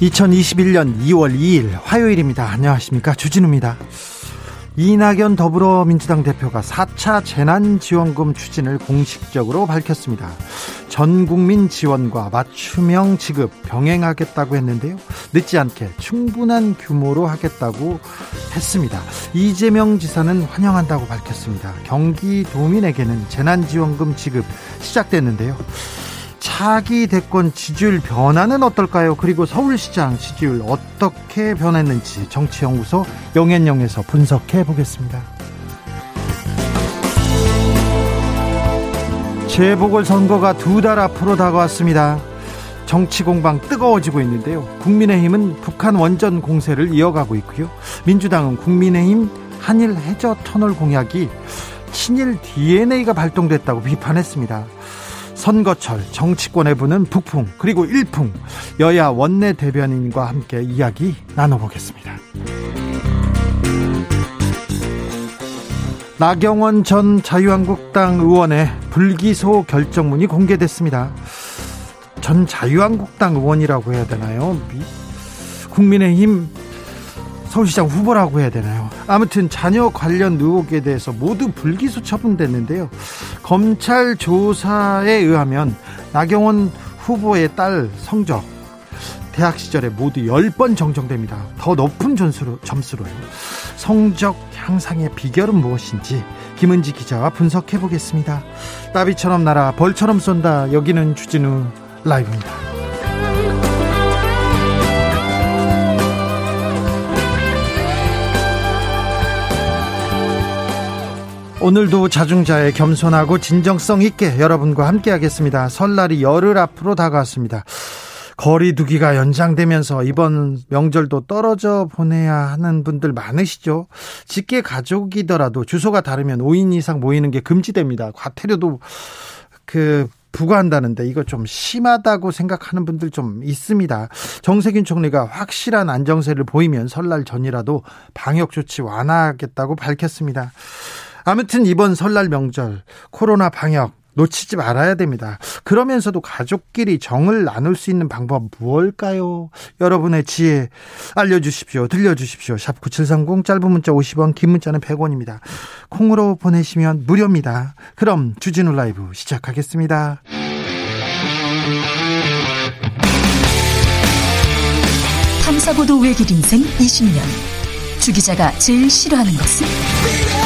2021년 2월 2일 화요일입니다. 안녕하십니까. 주진우입니다. 이낙연 더불어민주당 대표가 4차 재난지원금 추진을 공식적으로 밝혔습니다. 전 국민 지원과 맞춤형 지급 병행하겠다고 했는데요. 늦지 않게 충분한 규모로 하겠다고 했습니다. 이재명 지사는 환영한다고 밝혔습니다. 경기도민에게는 재난지원금 지급 시작됐는데요. 차기 대권 지지율 변화는 어떨까요? 그리고 서울시장 지지율 어떻게 변했는지 정치연구소 영앤영에서 분석해 보겠습니다. 재보궐선거가 두 달 앞으로 다가왔습니다. 정치 공방 뜨거워지고 있는데요. 국민의힘은 북한 원전 공세를 이어가고 있고요. 민주당은 국민의힘 한일 해저 터널 공약이 친일 DNA가 발동됐다고 비판했습니다. 선거철 정치권에 부는 북풍 그리고 일풍 여야 원내 대변인과 함께 이야기 나눠보겠습니다. 나경원 전 자유한국당 의원의 불기소 결정문이 공개됐습니다. 전 자유한국당 의원이라고 해야 되나요? 국민의힘 서울시장 후보라고 해야 되나요? 아무튼 자녀 관련 의혹에 대해서 모두 불기소 처분됐는데요. 검찰 조사에 의하면 나경원 후보의 딸 성적 대학 시절에 모두 10번 정정됩니다. 더 높은 점수로, 점수로요. 성적 향상의 비결은 무엇인지 김은지 기자와 분석해 보겠습니다. 나비처럼 날아 벌처럼 쏜다. 여기는 주진우 라이브입니다. 오늘도 자중자의 겸손하고 진정성 있게 여러분과 함께 하겠습니다. 설날이 열흘 앞으로 다가왔습니다. 거리두기가 연장되면서 이번 명절도 떨어져 보내야 하는 분들 많으시죠? 직계 가족이더라도 주소가 다르면 5인 이상 모이는 게 금지됩니다. 과태료도 그 부과한다는데 이거 좀 심하다고 생각하는 분들 좀 있습니다. 정세균 총리가 확실한 안정세를 보이면 설날 전이라도 방역 조치 완화하겠다고 밝혔습니다. 아무튼 이번 설날 명절 코로나 방역 놓치지 말아야 됩니다. 그러면서도 가족끼리 정을 나눌 수 있는 방법 무엇일까요? 여러분의 지혜 알려주십시오. 들려주십시오. 샵 9730 짧은 문자 50원 긴 문자는 100원입니다. 콩으로 보내시면 무료입니다. 그럼 주진우 라이브 시작하겠습니다. 탐사보도 외길 인생 20년 주 기자가 제일 싫어하는 것은?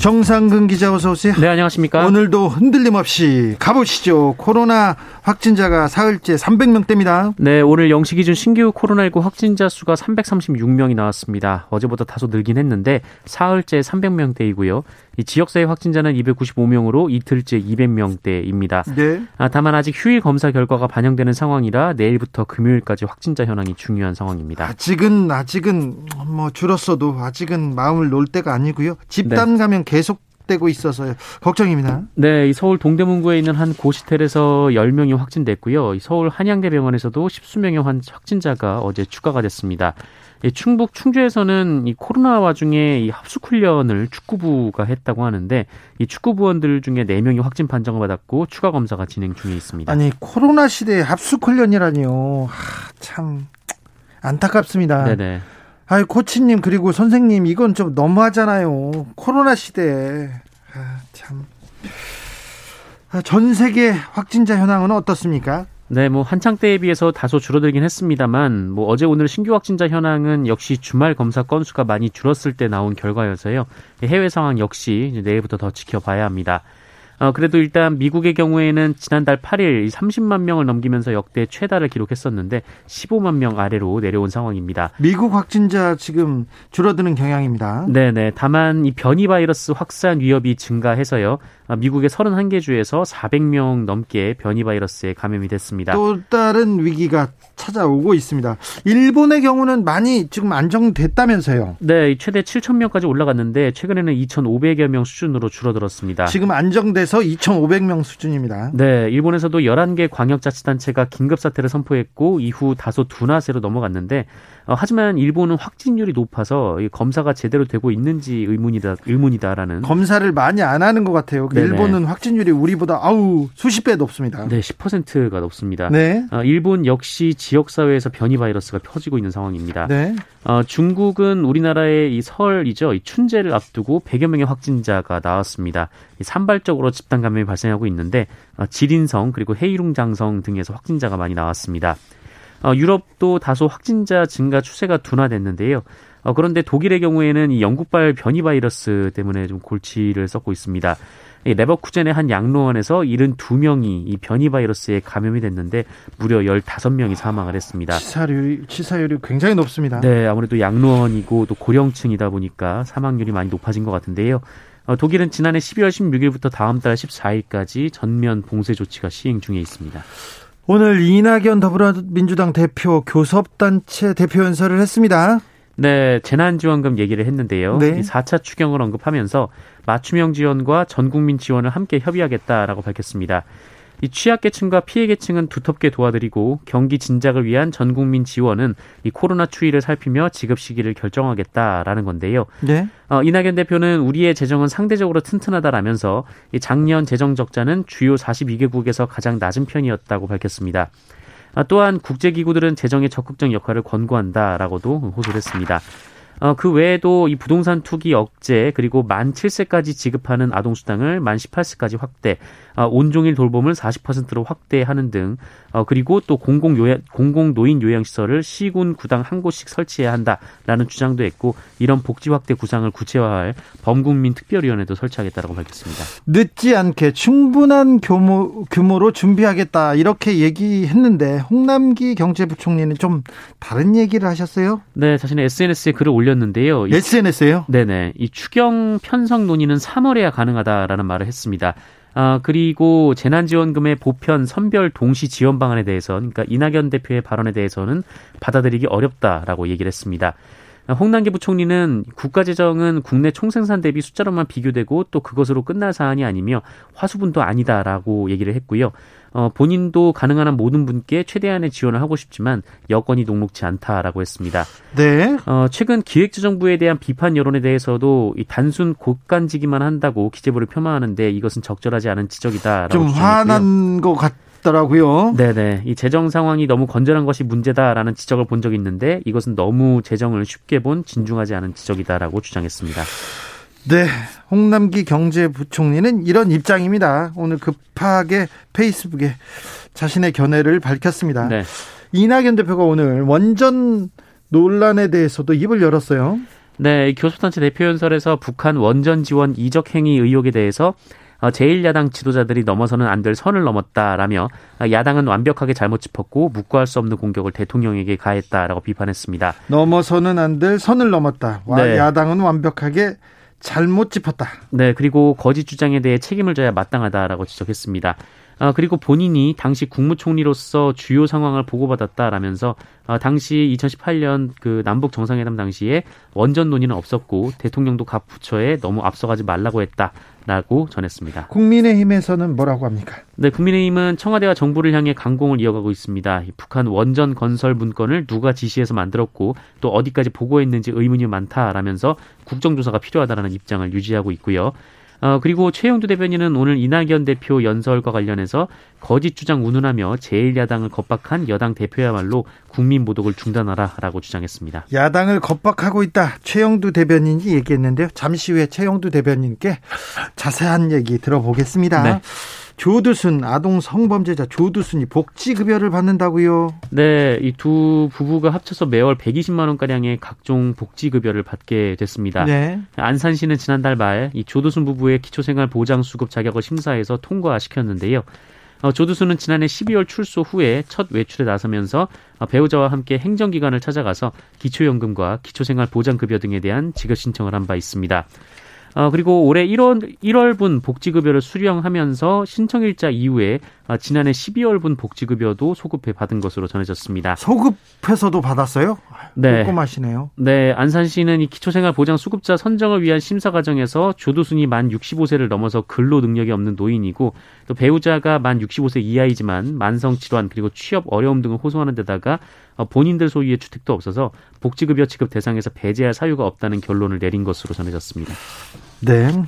정상근 기자 어서 오세요. 네, 안녕하십니까. 오늘도 흔들림 없이 가보시죠. 코로나 확진자가 사흘째 300명대입니다. 네, 오늘 영시 기준 신규 코로나19 확진자 수가 336명이 나왔습니다. 어제보다 다소 늘긴 했는데 사흘째 300명대이고요. 이 지역사회 확진자는 295명으로 이틀째 200명대입니다. 네. 아, 다만 아직 휴일 검사 결과가 반영되는 상황이라 내일부터 금요일까지 확진자 현황이 중요한 상황입니다. 아직은 아직은 뭐 줄었어도 아직은 마음을 놓을 때가 아니고요. 집단 네. 감염 계속 되고 있어서 걱정입니다. 네, 서울 동대문구에 있는 한 고시텔에서 10명이 확진됐고요. 서울 한양대병원에서도 십수명의 확진자가 어제 추가가 됐습니다. 충북 충주에서는 이 코로나 와중에 이 합숙 훈련을 축구부가 했다고 하는데 이 축구부원들 중에 4명이 확진 판정을 받았고 추가 검사가 진행 중에 있습니다. 아니, 코로나 시대에 합숙 훈련이라니요. 하, 참 안타깝습니다. 네네. 아이 코치님 그리고 선생님 이건 좀 너무하잖아요. 코로나 시대에 아, 참전 세계 확진자 현황은 어떻습니까? 네, 뭐 한창 때에 비해서 다소 줄어들긴 했습니다만 뭐 어제 오늘 신규 확진자 현황은 역시 주말 검사 건수가 많이 줄었을 때 나온 결과여서요. 해외 상황 역시 내일부터 더 지켜봐야 합니다. 어, 그래도 일단 미국의 경우에는 지난달 8일 30만 명을 넘기면서 역대 최다를 기록했었는데 15만 명 아래로 내려온 상황입니다. 미국 확진자 지금 줄어드는 경향입니다. 네네. 다만 이 변이 바이러스 확산 위협이 증가해서요. 아, 미국의 31개 주에서 400명 넘게 변이 바이러스에 감염이 됐습니다. 또 다른 위기가 찾아오고 있습니다. 일본의 경우는 많이 지금 안정됐다면서요? 네, 최대 7천 명까지 올라갔는데 최근에는 2,500여 명 수준으로 줄어들었습니다. 지금 안정 돼서 2,500명 수준입니다. 네, 일본에서도 11개 광역자치단체가 긴급사태를 선포했고 이후 다소 둔화세로 넘어갔는데 어, 하지만 일본은 확진율이 높아서 검사가 제대로 되고 있는지 의문이다 의문이다라는 검사를 많이 안 하는 것 같아요. 네네. 일본은 확진율이 우리보다 아우 수십 배 높습니다. 네, 10%가 높습니다. 네. 어, 일본 역시 지역 사회에서 변이 바이러스가 퍼지고 있는 상황입니다. 네. 어, 중국은 우리나라의 이 설이죠, 이 춘제를 앞두고 100여 명의 확진자가 나왔습니다. 산발적으로 집단 감염이 발생하고 있는데 어, 지린성 그리고 헤이룽장성 등에서 확진자가 많이 나왔습니다. 어, 유럽도 다소 확진자 증가 추세가 둔화됐는데요. 어, 그런데 독일의 경우에는 이 영국발 변이 바이러스 때문에 좀 골치를 썩고 있습니다. 이 레버쿠젠의 한 양로원에서 72명이 이 변이 바이러스에 감염이 됐는데 무려 15명이 사망을 했습니다. 치사율이, 치사율이 굉장히 높습니다. 네, 아무래도 양로원이고 또 고령층이다 보니까 사망률이 많이 높아진 것 같은데요. 어, 독일은 지난해 12월 16일부터 다음 달 14일까지 전면 봉쇄 조치가 시행 중에 있습니다. 오늘 이낙연 더불어민주당 대표 교섭단체 대표 연설을 했습니다. 네, 재난지원금 얘기를 했는데요. 네. 4차 추경을 언급하면서 맞춤형 지원과 전 국민 지원을 함께 협의하겠다라고 밝혔습니다. 이 취약계층과 피해계층은 두텁게 도와드리고 경기 진작을 위한 전 국민 지원은 이 코로나 추이를 살피며 지급 시기를 결정하겠다라는 건데요. 네. 어, 이낙연 대표는 우리의 재정은 상대적으로 튼튼하다라면서 이 작년 재정 적자는 주요 42개국에서 가장 낮은 편이었다고 밝혔습니다. 아, 또한 국제기구들은 재정의 적극적 역할을 권고한다라고도 호소를 했습니다. 어, 그 외에도 이 부동산 투기 억제 그리고 만 7세까지 지급하는 아동 수당을 만 18세까지 확대, 어, 온종일 돌봄을 40%로 확대하는 등, 어, 그리고 또 공공 요양, 공공 노인 요양 시설을 시군 구당 한 곳씩 설치해야 한다라는 주장도 했고 이런 복지 확대 구상을 구체화할 범국민 특별위원회도 설치하겠다라고 밝혔습니다. 늦지 않게 충분한 규모 규모로 준비하겠다 이렇게 얘기했는데 홍남기 경제부총리는 좀 다른 얘기를 하셨어요? 네, 자신의 SNS에 글을 올려. 올렸는데요. SNS에요? 네네. 이 추경 편성 논의는 3월에야 가능하다라는 말을 했습니다. 아, 그리고 재난지원금의 보편 선별 동시 지원 방안에 대해서, 그러니까 이낙연 대표의 발언에 대해서는 받아들이기 어렵다라고 얘기를 했습니다. 홍남기 부총리는 국가재정은 국내 총생산 대비 숫자로만 비교되고 또 그것으로 끝날 사안이 아니며 화수분도 아니다라고 얘기를 했고요. 어, 본인도 가능한 한 모든 분께 최대한의 지원을 하고 싶지만 여건이 녹록지 않다라고 했습니다. 네. 어, 최근 기획재정부에 대한 비판 여론에 대해서도 이 단순 곳간지기만 한다고 기재부를 폄하하는데 이것은 적절하지 않은 지적이다라고 좀 화난 것 같. 더라고요. 네네. 이 재정 상황이 너무 건전한 것이 문제다라는 지적을 본 적이 있는데 이것은 너무 재정을 쉽게 본 진중하지 않은 지적이다라고 주장했습니다. 네. 홍남기 경제부총리는 이런 입장입니다. 오늘 급하게 페이스북에 자신의 견해를 밝혔습니다. 네. 이낙연 대표가 오늘 원전 논란에 대해서도 입을 열었어요. 네, 교섭단체 대표연설에서 북한 원전 지원 이적 행위 의혹에 대해서 어, 제1야당 지도자들이 넘어서는 안 될 선을 넘었다라며 야당은 완벽하게 잘못 짚었고 묵과할 수 없는 공격을 대통령에게 가했다라고 비판했습니다. 넘어서는 안 될 선을 넘었다. 네. 야당은 완벽하게 잘못 짚었다. 네, 그리고 거짓 주장에 대해 책임을 져야 마땅하다라고 지적했습니다. 아, 그리고 본인이 당시 국무총리로서 주요 상황을 보고받았다라면서 아, 당시 2018년 그 남북 정상회담 당시에 원전 논의는 없었고 대통령도 각 부처에 너무 앞서가지 말라고 했다 라고 전했습니다. 국민의힘에서는 뭐라고 합니까? 네, 국민의힘은 청와대와 정부를 향해 강공을 이어가고 있습니다. 북한 원전 건설 문건을 누가 지시해서 만들었고 또 어디까지 보고했는지 의문이 많다라면서 국정조사가 필요하다라는 입장을 유지하고 있고요. 어, 그리고 최영두 대변인은 오늘 이낙연 대표 연설과 관련해서 거짓 주장 운운하며 제1야당을 겁박한 여당 대표야말로 국민 모독을 중단하라라고 주장했습니다. 야당을 겁박하고 있다. 최영두 대변인이 얘기했는데요. 잠시 후에 최영두 대변인께 자세한 얘기 들어보겠습니다. 네. 조두순 아동 성범죄자 조두순이 복지급여를 받는다고요? 네, 이 두 부부가 합쳐서 매월 120만 원 가량의 각종 복지급여를 받게 됐습니다. 네. 안산시는 지난달 말 이 조두순 부부의 기초생활 보장 수급 자격을 심사해서 통과시켰는데요. 어, 조두순은 지난해 12월 출소 후에 첫 외출에 나서면서 어, 배우자와 함께 행정기관을 찾아가서 기초연금과 기초생활 보장급여 등에 대한 지급 신청을 한 바 있습니다. 어, 그리고 올해 1월, 1월분 복지급여를 수령하면서 신청일자 이후에 어, 지난해 12월분 복지급여도 소급해 받은 것으로 전해졌습니다. 소급해서도 받았어요? 네. 꼼꼼하시네요. 네. 안산시는 이 기초생활 보장 수급자 선정을 위한 심사 과정에서 조두순이 만 65세를 넘어서 근로 능력이 없는 노인이고 또 배우자가 만 65세 이하이지만 만성 질환 그리고 취업 어려움 등을 호소하는 데다가 어, 본인들 소유의 주택도 없어서 복지급여 지급 대상에서 배제할 사유가 없다는 결론을 내린 것으로 전해졌습니다. 네.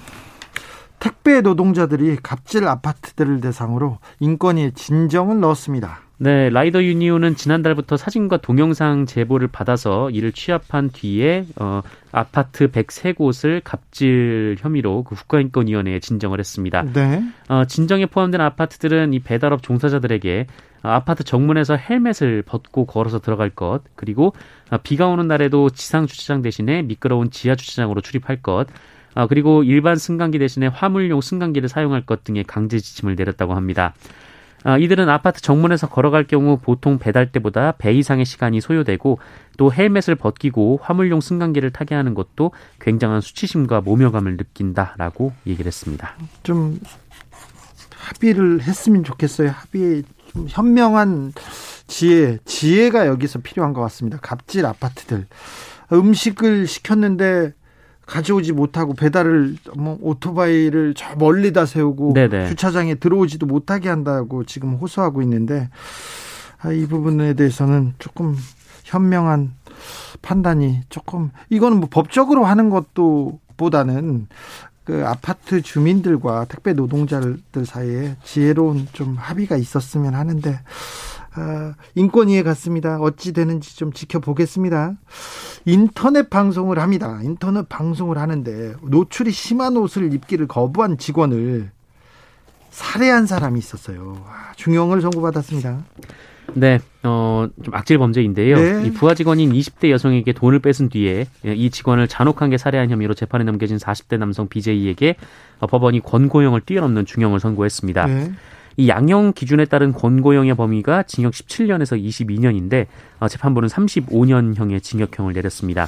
택배 노동자들이 갑질 아파트들을 대상으로 인권위 진정을 넣었습니다. 네, 라이더 유니온은 지난달부터 사진과 동영상 제보를 받아서 이를 취합한 뒤에 어, 아파트 103곳을 갑질 혐의로 그 국가인권위원회에 진정을 했습니다. 네. 어, 진정에 포함된 아파트들은 이 배달업 종사자들에게 아파트 정문에서 헬멧을 벗고 걸어서 들어갈 것, 그리고 비가 오는 날에도 지상 주차장 대신에 미끄러운 지하 주차장으로 출입할 것, 아, 그리고 일반 승강기 대신에 화물용 승강기를 사용할 것 등의 강제 지침을 내렸다고 합니다. 아, 이들은 아파트 정문에서 걸어갈 경우 보통 배달 때보다 배 이상의 시간이 소요되고 또 헬멧을 벗기고 화물용 승강기를 타게 하는 것도 굉장한 수치심과 모멸감을 느낀다라고 얘기를 했습니다. 좀 합의를 했으면 좋겠어요. 합의 좀 현명한 지혜, 지혜가 여기서 필요한 것 같습니다. 갑질 아파트들. 음식을 시켰는데 가져오지 못하고 배달을 뭐 오토바이를 저 멀리다 세우고 네네. 주차장에 들어오지도 못하게 한다고 지금 호소하고 있는데 아, 이 부분에 대해서는 조금 현명한 판단이 조금 이거는 뭐 법적으로 하는 것도 보다는 그 아파트 주민들과 택배 노동자들 사이에 지혜로운 좀 합의가 있었으면 하는데 아, 인권위에 갔습니다. 어찌 되는지 좀 지켜보겠습니다. 인터넷 방송을 합니다. 인터넷 방송을 하는데 노출이 심한 옷을 입기를 거부한 직원을 살해한 사람이 있었어요. 아, 중형을 선고받았습니다. 네, 어, 좀 악질 범죄인데요. 네. 이 부하 직원인 20대 여성에게 돈을 뺏은 뒤에 이 직원을 잔혹하게 살해한 혐의로 재판에 넘겨진 40대 남성 BJ에게 법원이 권고형을 뛰어넘는 중형을 선고했습니다. 네. 이 양형 기준에 따른 권고형의 범위가 징역 17년에서 22년인데 어, 재판부는 35년형의 징역형을 내렸습니다.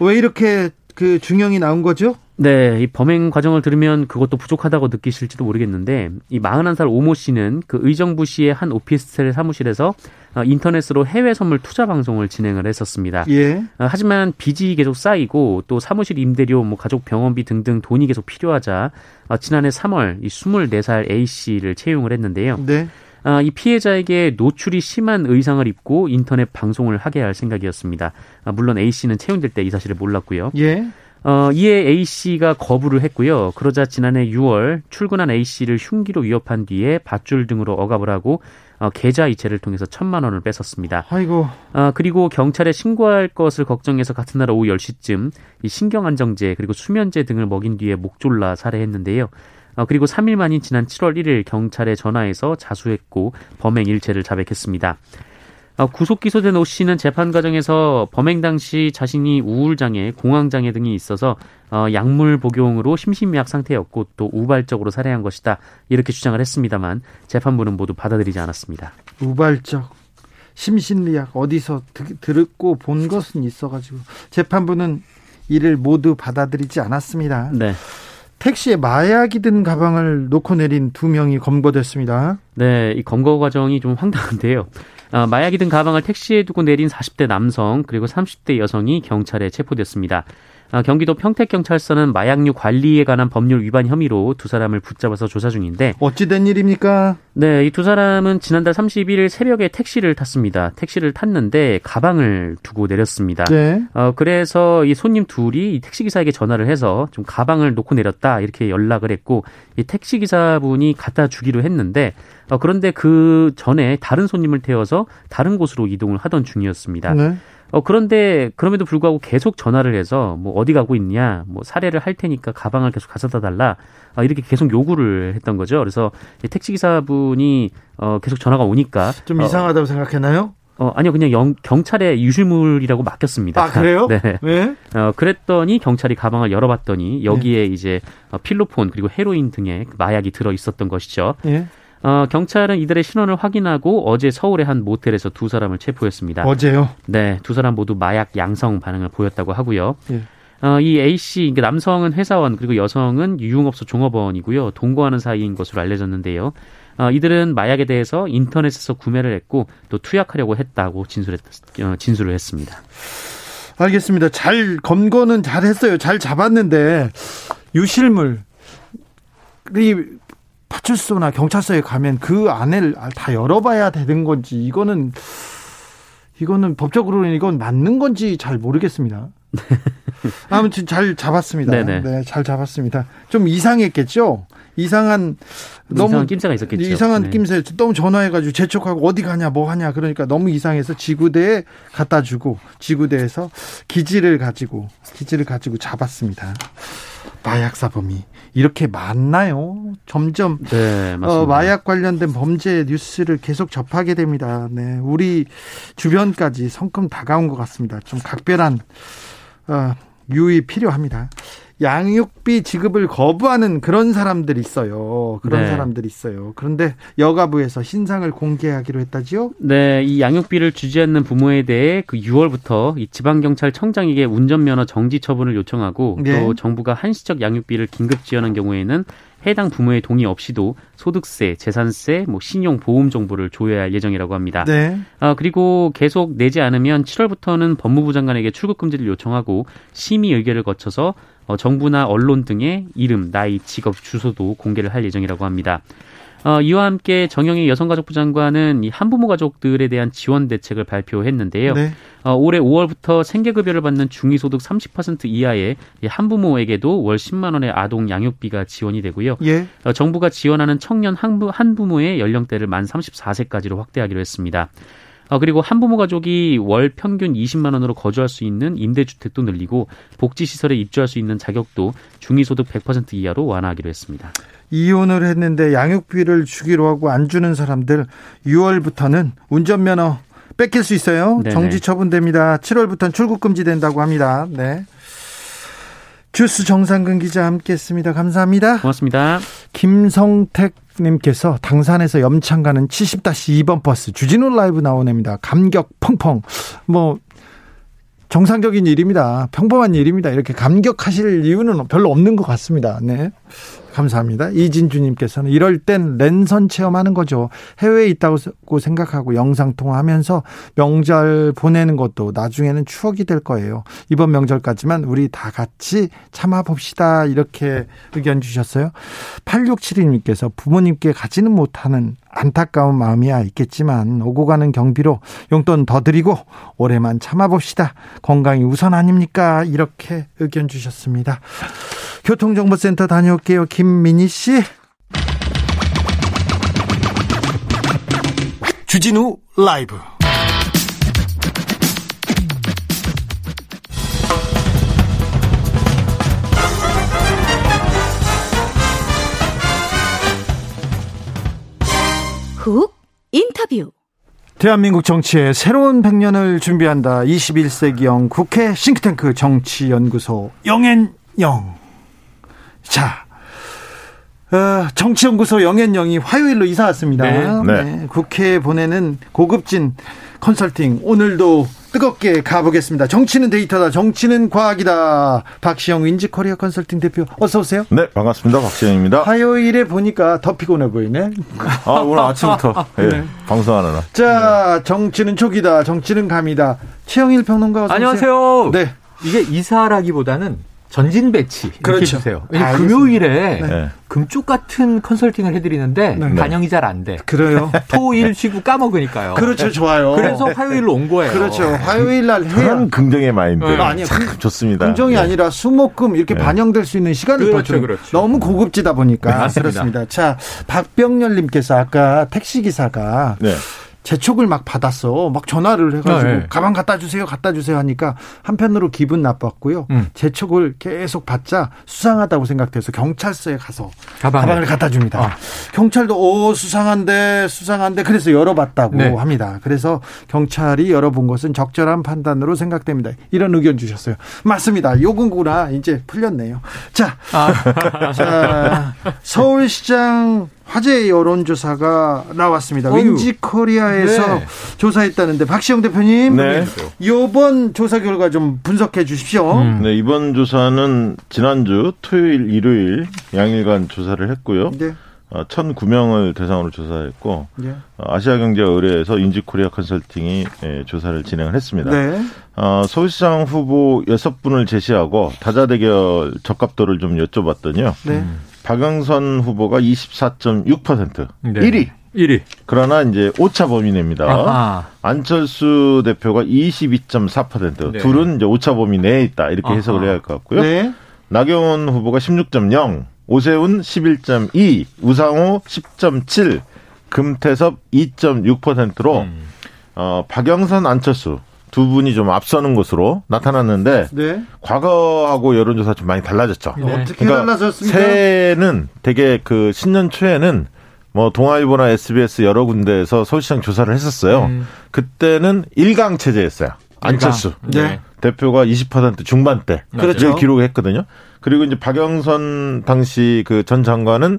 왜 이렇게 그 중형이 나온 거죠? 네, 이 범행 과정을 들으면 그것도 부족하다고 느끼실지도 모르겠는데 이 41살 오모 씨는 그 의정부시의 한 오피스텔 사무실에서 어, 인터넷으로 해외 선물 투자 방송을 진행을 했었습니다. 예. 어, 하지만 빚이 계속 쌓이고 또 사무실 임대료, 뭐 가족 병원비 등등 돈이 계속 필요하자 어, 지난해 3월 이 24살 A 씨를 채용을 했는데요. 네. 이 피해자에게 노출이 심한 의상을 입고 인터넷 방송을 하게 할 생각이었습니다. 물론 A 씨는 채용될 때 이 사실을 몰랐고요. 예. 어, 이에 A 씨가 거부를 했고요. 그러자 지난해 6월 출근한 A 씨를 흉기로 위협한 뒤에 밧줄 등으로 억압을 하고 어, 계좌 이체를 통해서 천만 원을 뺏었습니다. 아이고. 어, 그리고 경찰에 신고할 것을 걱정해서 같은 날 오후 10시쯤 이 신경안정제 그리고 수면제 등을 먹인 뒤에 목 졸라 살해했는데요. 어, 그리고 3일 만인 지난 7월 1일 경찰에 전화해서 자수했고 범행 일체를 자백했습니다. 어, 구속 기소된 오 씨는 재판 과정에서 범행 당시 자신이 우울장애, 공황장애 등이 있어서 어, 약물 복용으로 심신미약 상태였고 또 우발적으로 살해한 것이다 이렇게 주장을 했습니다만 재판부는 모두 받아들이지 않았습니다. 우발적 심신미약 어디서 들었고 본 것은 있어가지고 재판부는 이를 모두 받아들이지 않았습니다. 네. 택시에 마약이 든 가방을 놓고 내린 두 명이 검거됐습니다. 네, 이 검거 과정이 좀 황당한데요. 어, 마약이 든 가방을 택시에 두고 내린 40대 남성 그리고 30대 여성이 경찰에 체포됐습니다. 어, 경기도 평택경찰서는 마약류 관리에 관한 법률 위반 혐의로 두 사람을 붙잡아서 조사 중인데 어찌된 일입니까? 네, 이 두 사람은 지난달 31일 새벽에 택시를 탔습니다. 택시를 탔는데 가방을 두고 내렸습니다. 네. 어, 그래서 이 손님 둘이 이 택시 기사에게 전화를 해서 좀 가방을 놓고 내렸다 이렇게 연락을 했고 이 택시 기사분이 갖다 주기로 했는데 어, 그런데 그 전에 다른 손님을 태워서 다른 곳으로 이동을 하던 중이었습니다. 네. 어, 그런데 그럼에도 불구하고 계속 전화를 해서 뭐 어디 가고 있냐, 뭐 사례를 할 테니까 가방을 계속 가져다 달라, 어, 이렇게 계속 요구를 했던 거죠. 그래서 택시 기사분이 어, 계속 전화가 오니까. 좀 어, 이상하다고 생각했나요? 어, 아니요, 그냥 영, 경찰에 유실물이라고 맡겼습니다. 아, 그래요? 네. 왜? 어, 그랬더니 경찰이 가방을 열어봤더니 여기에 네. 이제 어, 필로폰 그리고 헤로인 등의 마약이 들어 있었던 것이죠. 예. 어, 경찰은 이들의 신원을 확인하고 어제 서울의 한 모텔에서 두 사람을 체포했습니다. 어제요? 네, 두 사람 모두 마약 양성 반응을 보였다고 하고요. 예. 어, 이 A 씨, 남성은 회사원 그리고 여성은 유흥업소 종업원이고요. 동거하는 사이인 것으로 알려졌는데요. 어, 이들은 마약에 대해서 인터넷에서 구매를 했고 또 투약하려고 했다고 진술했, 어, 진술을 했습니다. 알겠습니다. 잘 검거는 잘 했어요. 잘 잡았는데 유실물 이 파출소나 경찰서에 가면 그 안을 다 열어봐야 되는 건지 이거는 이거는 법적으로는 이건 맞는 건지 잘 모르겠습니다. 아무튼 잘 잡았습니다. 네네. 네, 잘 잡았습니다. 좀 이상했겠죠? 이상한 너무 이상한 낌새가 있었겠죠. 이상한 네. 낌새 너무 전화해가지고 재촉하고 어디 가냐 뭐 하냐 그러니까 너무 이상해서 지구대에 갖다 주고 지구대에서 기지를 가지고 기지를 가지고 잡았습니다. 마약 사범이 이렇게 많나요? 점점 네, 어, 마약 관련된 범죄 뉴스를 계속 접하게 됩니다. 네, 우리 주변까지 성큼 다가온 것 같습니다. 좀 각별한 어, 유의 필요합니다. 양육비 지급을 거부하는 그런 사람들이 있어요. 그런 네. 사람들이 있어요. 그런데 여가부에서 신상을 공개하기로 했다지요? 네, 이 양육비를 주지 않는 부모에 대해 그 6월부터 이 지방경찰청장에게 운전면허 정지 처분을 요청하고 네. 또 정부가 한시적 양육비를 긴급 지원한 경우에는 해당 부모의 동의 없이도 소득세, 재산세, 뭐 신용 보험 정보를 조회할 예정이라고 합니다. 네. 아, 그리고 계속 내지 않으면 7월부터는 법무부 장관에게 출국 금지를 요청하고 심의 의결을 거쳐서 어, 정부나 언론 등의 이름, 나이, 직업, 주소도 공개를 할 예정이라고 합니다. 어, 이와 함께 정영희 여성가족부 장관은 이 한부모 가족들에 대한 지원 대책을 발표했는데요. 네. 어, 올해 5월부터 생계급여를 받는 중위소득 30% 이하의 한부모에게도 월 10만 원의 아동 양육비가 지원이 되고요. 예. 어, 정부가 지원하는 청년 한부, 한부모의 연령대를 만 34세까지로 확대하기로 했습니다. 어, 그리고 한부모 가족이 월 평균 20만 원으로 거주할 수 있는 임대주택도 늘리고 복지시설에 입주할 수 있는 자격도 중위소득 100% 이하로 완화하기로 했습니다. 이혼을 했는데 양육비를 주기로 하고 안 주는 사람들 6월부터는 운전면허 뺏길 수 있어요. 네네. 정지 처분됩니다. 7월부터는 출국 금지된다고 합니다. 네. 주스 정상근 기자 함께했습니다. 감사합니다. 고맙습니다. 김성택 님께서 당산에서 염창 가는 70-2번 버스 주진우 라이브 나오냅니다. 감격 펑펑. 뭐 정상적인 일입니다. 평범한 일입니다. 이렇게 감격하실 이유는 별로 없는 것 같습니다. 네. 감사합니다. 이진주님께서는 이럴 땐 랜선 체험하는 거죠. 해외에 있다고 생각하고 영상통화하면서 명절 보내는 것도 나중에는 추억이 될 거예요. 이번 명절까지만 우리 다 같이 참아봅시다. 이렇게 의견 주셨어요. 8672님께서 부모님께 가지는 못하는 안타까운 마음이야 있겠지만 오고 가는 경비로 용돈 더 드리고 올해만 참아봅시다. 건강이 우선 아닙니까? 이렇게 의견 주셨습니다. 교통정보센터 다녀올게요. 김 민희 씨. 주진우 라이브. 훅 인터뷰. 대한민국 정치의 새로운 100년을 준비한다. 21세기형 국회 싱크탱크 정치연구소 영앤영. 자, 어, 정치연구소 영앤영이 화요일로 이사 왔습니다. 네. 네. 네. 국회에 보내는 고급진 컨설팅 오늘도 뜨겁게 가보겠습니다. 정치는 데이터다. 정치는 과학이다. 박시영 윈지코리아 컨설팅 대표 어서 오세요. 네, 반갑습니다. 박시영입니다. 화요일에 보니까 더 피곤해 보이네. 아, 오늘 아침부터 네. 네. 방송하느라. 자, 정치는 촉이다. 정치는 감이다. 최영일 평론가 어서 안녕하세요. 네. 이게 이사라기보다는 전진 배치 이렇게 그렇죠. 주세요. 금요일에 네. 금쪽 같은 컨설팅을 해드리는데 네. 반영이 잘 안 돼. 그래요. 토일 쉬고 까먹으니까요. 그렇죠, 좋아요. 그래서 화요일로 온 거예요. 그렇죠. 화요일 날 해야 긍정의 마인드. 네. 아니요, 참 좋습니다. 긍정이 네. 아니라 수목금 이렇게 네. 반영될 수 있는 시간을 그렇죠, 그렇죠. 너무 고급지다 보니까 네, 그렇습니다. 자, 박병렬님께서 아까 택시 기사가. 재촉을 막 받았어. 막 전화를 해가지고 네. 가방 갖다 주세요, 갖다 주세요 하니까 한편으로 기분 나빴고요. 음. 재촉을 계속 받자 수상하다고 생각돼서 경찰서에 가서 가방을, 가방을 갖다 줍니다. 아. 경찰도 오 수상한데 수상한데 그래서 열어봤다고 네. 합니다. 그래서 경찰이 열어본 것은 적절한 판단으로 생각됩니다. 이런 의견 주셨어요. 맞습니다. 요근구나 이제 풀렸네요. 자, 아. 자 서울시장 화제 여론조사가 나왔습니다. 윈지코리아에서 네. 조사했다는데 박시영 대표님, 네. 이번 조사 결과 좀 분석해 주십시오. 음. 네, 이번 조사는 지난주 토요일, 일요일 양일간 조사를 했고요. 네. 1,009명을 어, 대상으로 조사했고 네. 아시아경제 의뢰에서 인지코리아 컨설팅이 예, 조사를 진행을 했습니다. 네. 어, 서울시장 후보 6분을 제시하고 다자대결 적합도를 좀 여쭤봤더니요. 네. 박영선 후보가 24.6% 네. 1위. 1위. 그러나 이제 오차 범위 내입니다. 아하. 안철수 대표가 22.4%. 네. 둘은 이제 오차 범위 내에 있다. 이렇게 아하. 해석을 해야 할 것 같고요. 네. 나경원 후보가 16.0, 오세훈 11.2, 우상호 10.7, 금태섭 2.6%로 음. 어, 박영선 안철수 두 분이 좀 앞서는 것으로 나타났는데 네. 과거하고 여론조사 좀 많이 달라졌죠. 네. 어떻게 그러니까 달라졌습니까? 새해는 되게 그 신년 초에는 뭐 동아일보나 SBS 여러 군데에서 서울시장 조사를 했었어요. 음. 그때는 일강 체제였어요. 안철수 네. 대표가 20% 중반대 그렇죠. 기록했거든요. 그리고 이제 박영선 당시 그 전 장관은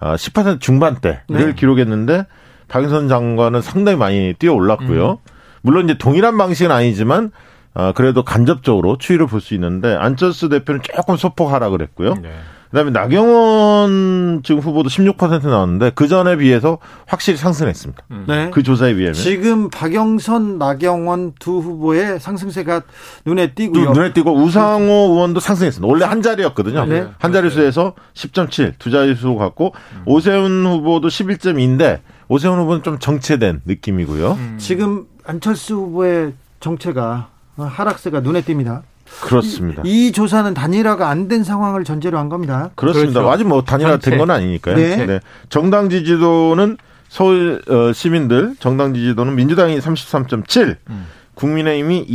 10% 중반대를 네. 기록했는데 박영선 장관은 상당히 많이 뛰어 올랐고요. 음. 물론 이제 동일한 방식은 아니지만 어, 그래도 간접적으로 추이를 볼 수 있는데 안철수 대표는 조금 소폭하라 그랬고요. 네. 그다음에 나경원 지금 후보도 16% 나왔는데 그 전에 비해서 확실히 상승했습니다. 음. 네. 그 조사에 비하면 지금 박영선, 나경원 두 후보의 상승세가 눈에 띄고요. 눈에 띄고 우상호 의원도 상승했습니다. 원래 한 자리였거든요. 네. 한 자리수에서 10.7 두 자리수 갖고 음. 오세훈 후보도 11.2인데 오세훈 후보는 좀 정체된 느낌이고요. 음. 지금 안철수 후보의 정체가 하락세가 눈에 띕니다. 그렇습니다. 이, 이 조사는 단일화가 안 된 상황을 전제로 한 겁니다. 그렇습니다. 그렇죠. 아직 뭐 단일화 된 건 아니니까요. 네. 네. 정당 지지도는 서울 어, 시민들 정당 지지도는 민주당이 33.7, 음. 국민의힘이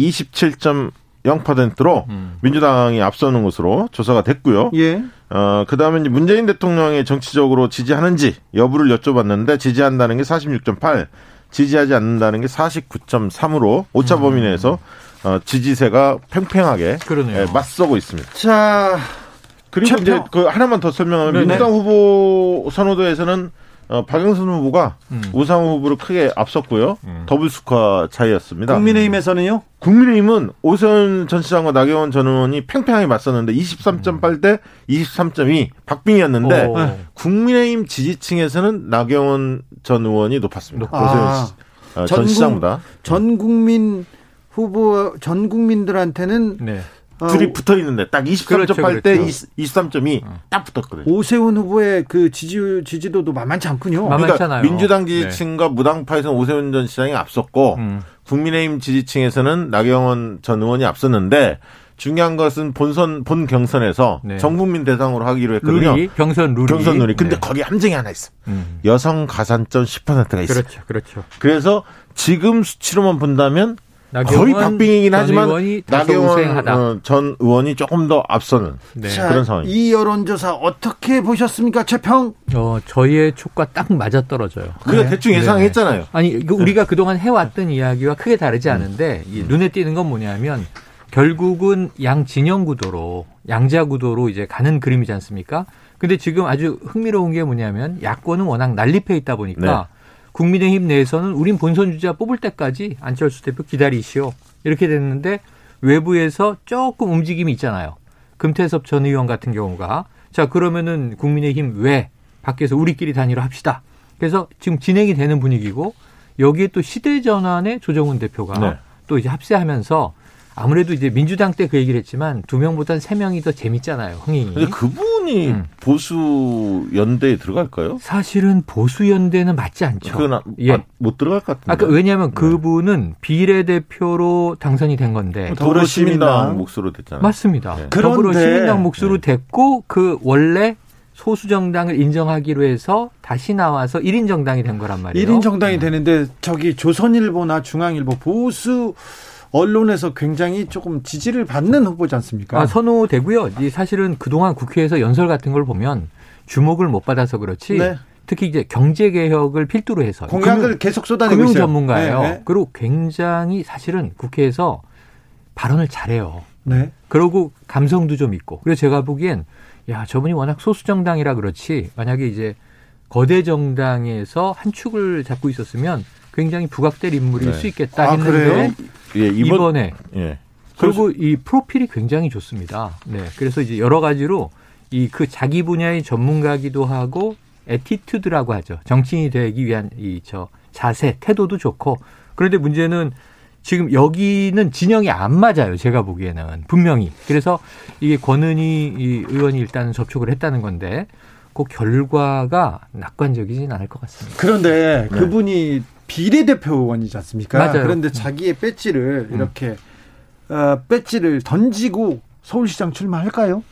27.0%로 음. 민주당이 앞서는 것으로 조사가 됐고요. 예. 어, 그 다음에 문재인 대통령이 정치적으로 지지하는지 여부를 여쭤봤는데 지지한다는 게 46.8, 지지하지 않는다는 게 49.3으로 오차 범위 내에서 어, 지지세가 팽팽하게 예, 맞서고 있습니다. 자, 그리고 최평. 이제 그 하나만 더 설명하면 네네. 민주당 후보 선호도에서는 어, 박영선 후보가 음. 우상호 후보를 크게 앞섰고요. 음. 더블 스코어 차이였습니다. 국민의힘에서는요? 국민의힘은 오세훈 전 시장과 나경원 전 의원이 팽팽하게 맞섰는데 23.8대 23.2 박빙이었는데 오. 국민의힘 지지층에서는 나경원 전 의원이 높았습니다. 아. 오세훈 어, 전, 전 시장보다. 전 국민 후보 전 국민들한테는 네. 어, 둘이 붙어 있는데 딱 23.8대 그렇죠, 23.2딱 그렇죠. 붙었거든요. 오세훈 후보의 그 지지 지지도도 만만치 않군요. 그러니까 민주당 지지층과 네. 무당파에서는 오세훈 전 시장이 앞섰고 음. 국민의힘 지지층에서는 나경원 전 의원이 앞섰는데 중요한 것은 본선 본 경선에서 네. 전 국민 대상으로 하기로 했거든요. 룰이, 경선 룰이. 경선 룰이. 근데 네. 거기 함정이 하나 있어. 음. 여성 가산점 10%가 있어. 그렇죠. 그렇죠. 그래서 지금 수치로만 본다면 거의 박빙이긴 하지만 나경원 어, 전 의원이 조금 더 앞서는 네. 그런 상황입니다. 이 여론조사 어떻게 보셨습니까, 최평? 어, 저희의 촉과 딱 맞아 떨어져요. 우리가 네. 대충 예상했잖아요. 네. 아니 우리가 그동안 해왔던 이야기와 크게 다르지 음. 않은데 음. 눈에 띄는 건 뭐냐면 결국은 양 진영 구도로 양자 구도로 이제 가는 그림이지 않습니까? 근데 지금 아주 흥미로운 게 뭐냐면 야권은 워낙 난립해 있다 보니까. 네. 국민의힘 내에서는 우린 본선 주자 뽑을 때까지 안철수 대표 기다리시오. 이렇게 됐는데 외부에서 조금 움직임이 있잖아요. 금태섭 전 의원 같은 경우가 자 그러면은 국민의힘 왜 밖에서 우리끼리 단일화 합시다. 그래서 지금 진행이 되는 분위기고 여기에 또 시대 전환의 조정훈 대표가 네. 또 이제 합세하면서 아무래도 이제 민주당 때 그 얘기를 했지만 두 명보다는 세 명이 더 재밌잖아요. 흥이. 근데 그분이 음. 보수 연대에 들어갈까요? 사실은 보수 연대는 맞지 않죠. 그건 아, 예. 아, 못 들어갈 것 같은데. 아까 왜냐하면 네. 그분은 비례대표로 당선이 된 건데 더불어시민당 몫으로 됐잖아요. 맞습니다. 네. 더불어시민당 몫으로 네. 됐고 그 원래 소수 정당을 인정하기로 해서 다시 나와서 1인 정당이 된 거란 말이에요. 1인 정당이 되는데 저기 조선일보나 중앙일보 보수 언론에서 굉장히 조금 지지를 받는 후보지 않습니까? 아, 선호되고요. 사실은 그동안 국회에서 연설 같은 걸 보면 주목을 못 받아서 그렇지. 네. 특히 이제 경제 개혁을 필두로 해서 공약을 금융, 계속 쏟아내고 금융 있어요. 전문가예요. 네, 네. 그리고 굉장히 사실은 국회에서 발언을 잘해요. 네. 그러고 감성도 좀 있고. 그래서 제가 보기엔 야 저분이 워낙 소수 정당이라 그렇지 만약에 이제 거대 정당에서 한 축을 잡고 있었으면 굉장히 부각될 인물일 네. 수 있겠다 아, 했는데 예, 이번, 에 예. 그리고 이 프로필이 굉장히 좋습니다. 네, 그래서 이제 여러 가지로 이 그 자기 분야의 전문가기도 하고 attitude라고 하죠. 정치인이 되기 위한 이 저 자세, 태도도 좋고 그런데 문제는 지금 여기는 진영이 안 맞아요. 제가 보기에는 분명히. 그래서 이게 권은희 이 의원이 일단 접촉을 했다는 건데 그 결과가 낙관적이진 않을 것 같습니다. 그런데 네. 그분이 비례대표 의원이지 않습니까? 맞아요. 그런데 자기의 배지를 음. 이렇게 어, 배지를 던지고 서울시장 출마할까요?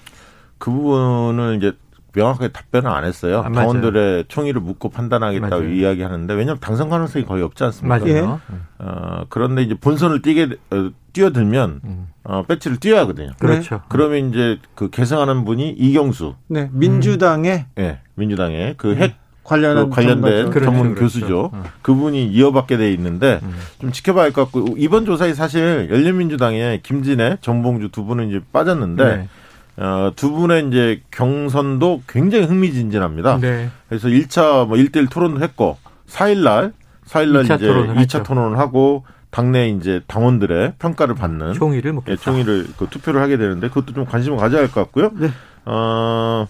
그 부분은 이제 명확하게 답변을 안 했어요. 아, 당원들의 총의를 묻고 판단하겠다고 맞아요. 이야기하는데 왜냐하면 당선 가능성이 거의 없지 않습니까? 맞아요. 어, 그런데 이제 본선을 뛰게 어, 뛰어들면 음. 어, 배치를 뛰어야 하거든요. 그렇죠. 네. 그러면 이제 그 개성하는 분이 이경수. 네, 민주당의 음. 네, 민주당의 그핵 음. 관련한 그 관련된 그렇죠. 전문 그렇죠. 교수죠. 그렇죠. 그분이 이어받게 돼 있는데 음. 좀 지켜봐야 할 것 같고 이번 조사에 사실 열린민주당의 김진애, 정봉주 두 분은 이제 빠졌는데 네. 어, 두 분의 이제 경선도 굉장히 흥미진진합니다. 네. 그래서 1차 뭐 1대1 토론도 했고 4일 날 4일 날 이제 2차 했죠. 토론을 하고 당내 이제 당원들의 평가를 받는 총의를 예, 총의를 그 투표를 하게 되는데 그것도 좀 관심을 가져야 할 것 같고요. 네. 어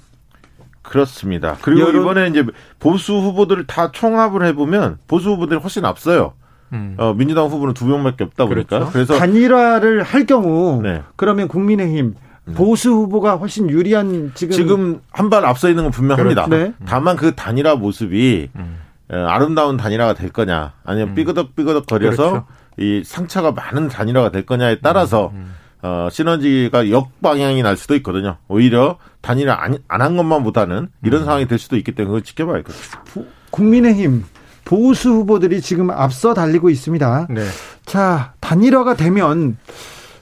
그렇습니다. 그리고 여론... 이번에 이제 보수 후보들을 다 총합을 해보면 보수 후보들이 훨씬 앞서요. 음. 어, 민주당 후보는 두 명밖에 없다 보니까 그렇죠. 그래서 단일화를 할 경우 네. 그러면 국민의힘 음. 보수 후보가 훨씬 유리한 지금 지금 한 발 앞서 있는 건 분명합니다. 네. 다만 그 단일화 모습이 음. 아름다운 단일화가 될 거냐 아니면 음. 삐그덕 삐그덕 거려서 그렇죠. 이 상처가 많은 단일화가 될 거냐에 따라서 음. 음. 어, 시너지가 역방향이 날 수도 있거든요. 오히려 단일화 안 한 것만 보다는 이런 음. 상황이 될 수도 있기 때문에 그걸 지켜봐야겠죠. 국민의힘 보수 후보들이 지금 앞서 달리고 있습니다. 네. 자 단일화가 되면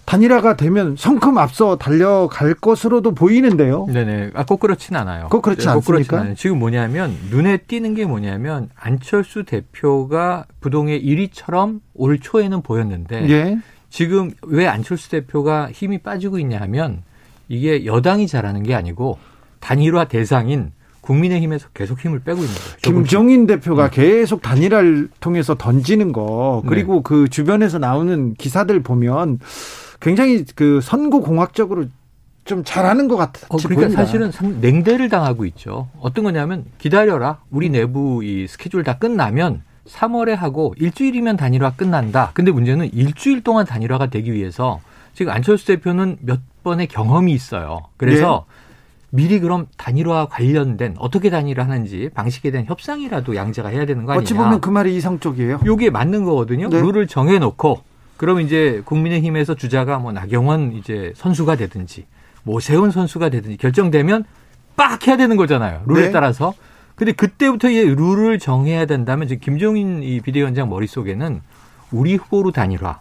단일화가 되면 성큼 앞서 달려갈 것으로도 보이는데요. 네네. 아, 꼭 그렇진 않아요. 꼭 그렇지 네, 않습니까? 않아요. 지금 뭐냐면 눈에 띄는 게 뭐냐면 안철수 대표가 부동의 1위처럼 올 초에는 보였는데 예. 지금 왜 안철수 대표가 힘이 빠지고 있냐 하면 이게 여당이 잘하는 게 아니고 단일화 대상인 국민의힘에서 계속 힘을 빼고 있는 거예요. 김종인 대표가 네. 계속 단일화를 통해서 던지는 거 그리고 네. 그 주변에서 나오는 기사들 보면 굉장히 그 선거 공학적으로 좀 잘하는 것 같아. 어, 그러니까 보입니다. 사실은 냉대를 당하고 있죠. 어떤 거냐면 기다려라. 우리 내부 이 스케줄 다 끝나면 3월에 하고 일주일이면 단일화 끝난다. 근데 문제는 일주일 동안 단일화가 되기 위해서 지금 안철수 대표는 몇 번의 경험이 있어요. 그래서 네. 미리 그럼 단일화 관련된 어떻게 단일화 하는지 방식에 대한 협상이라도 양자가 해야 되는 거 아니냐. 어찌 보면 그 말이 이상적이에요. 요게 맞는 거거든요. 네. 룰을 정해놓고 그럼 이제 국민의힘에서 주자가 뭐 나경원 이제 선수가 되든지 모세훈 선수가 되든지 결정되면 빡 해야 되는 거잖아요. 룰에 네. 따라서. 근데 그때부터 이 룰을 정해야 된다면 지금 김종인 이 비대위원장 머릿속에는 우리 후보로 단일화,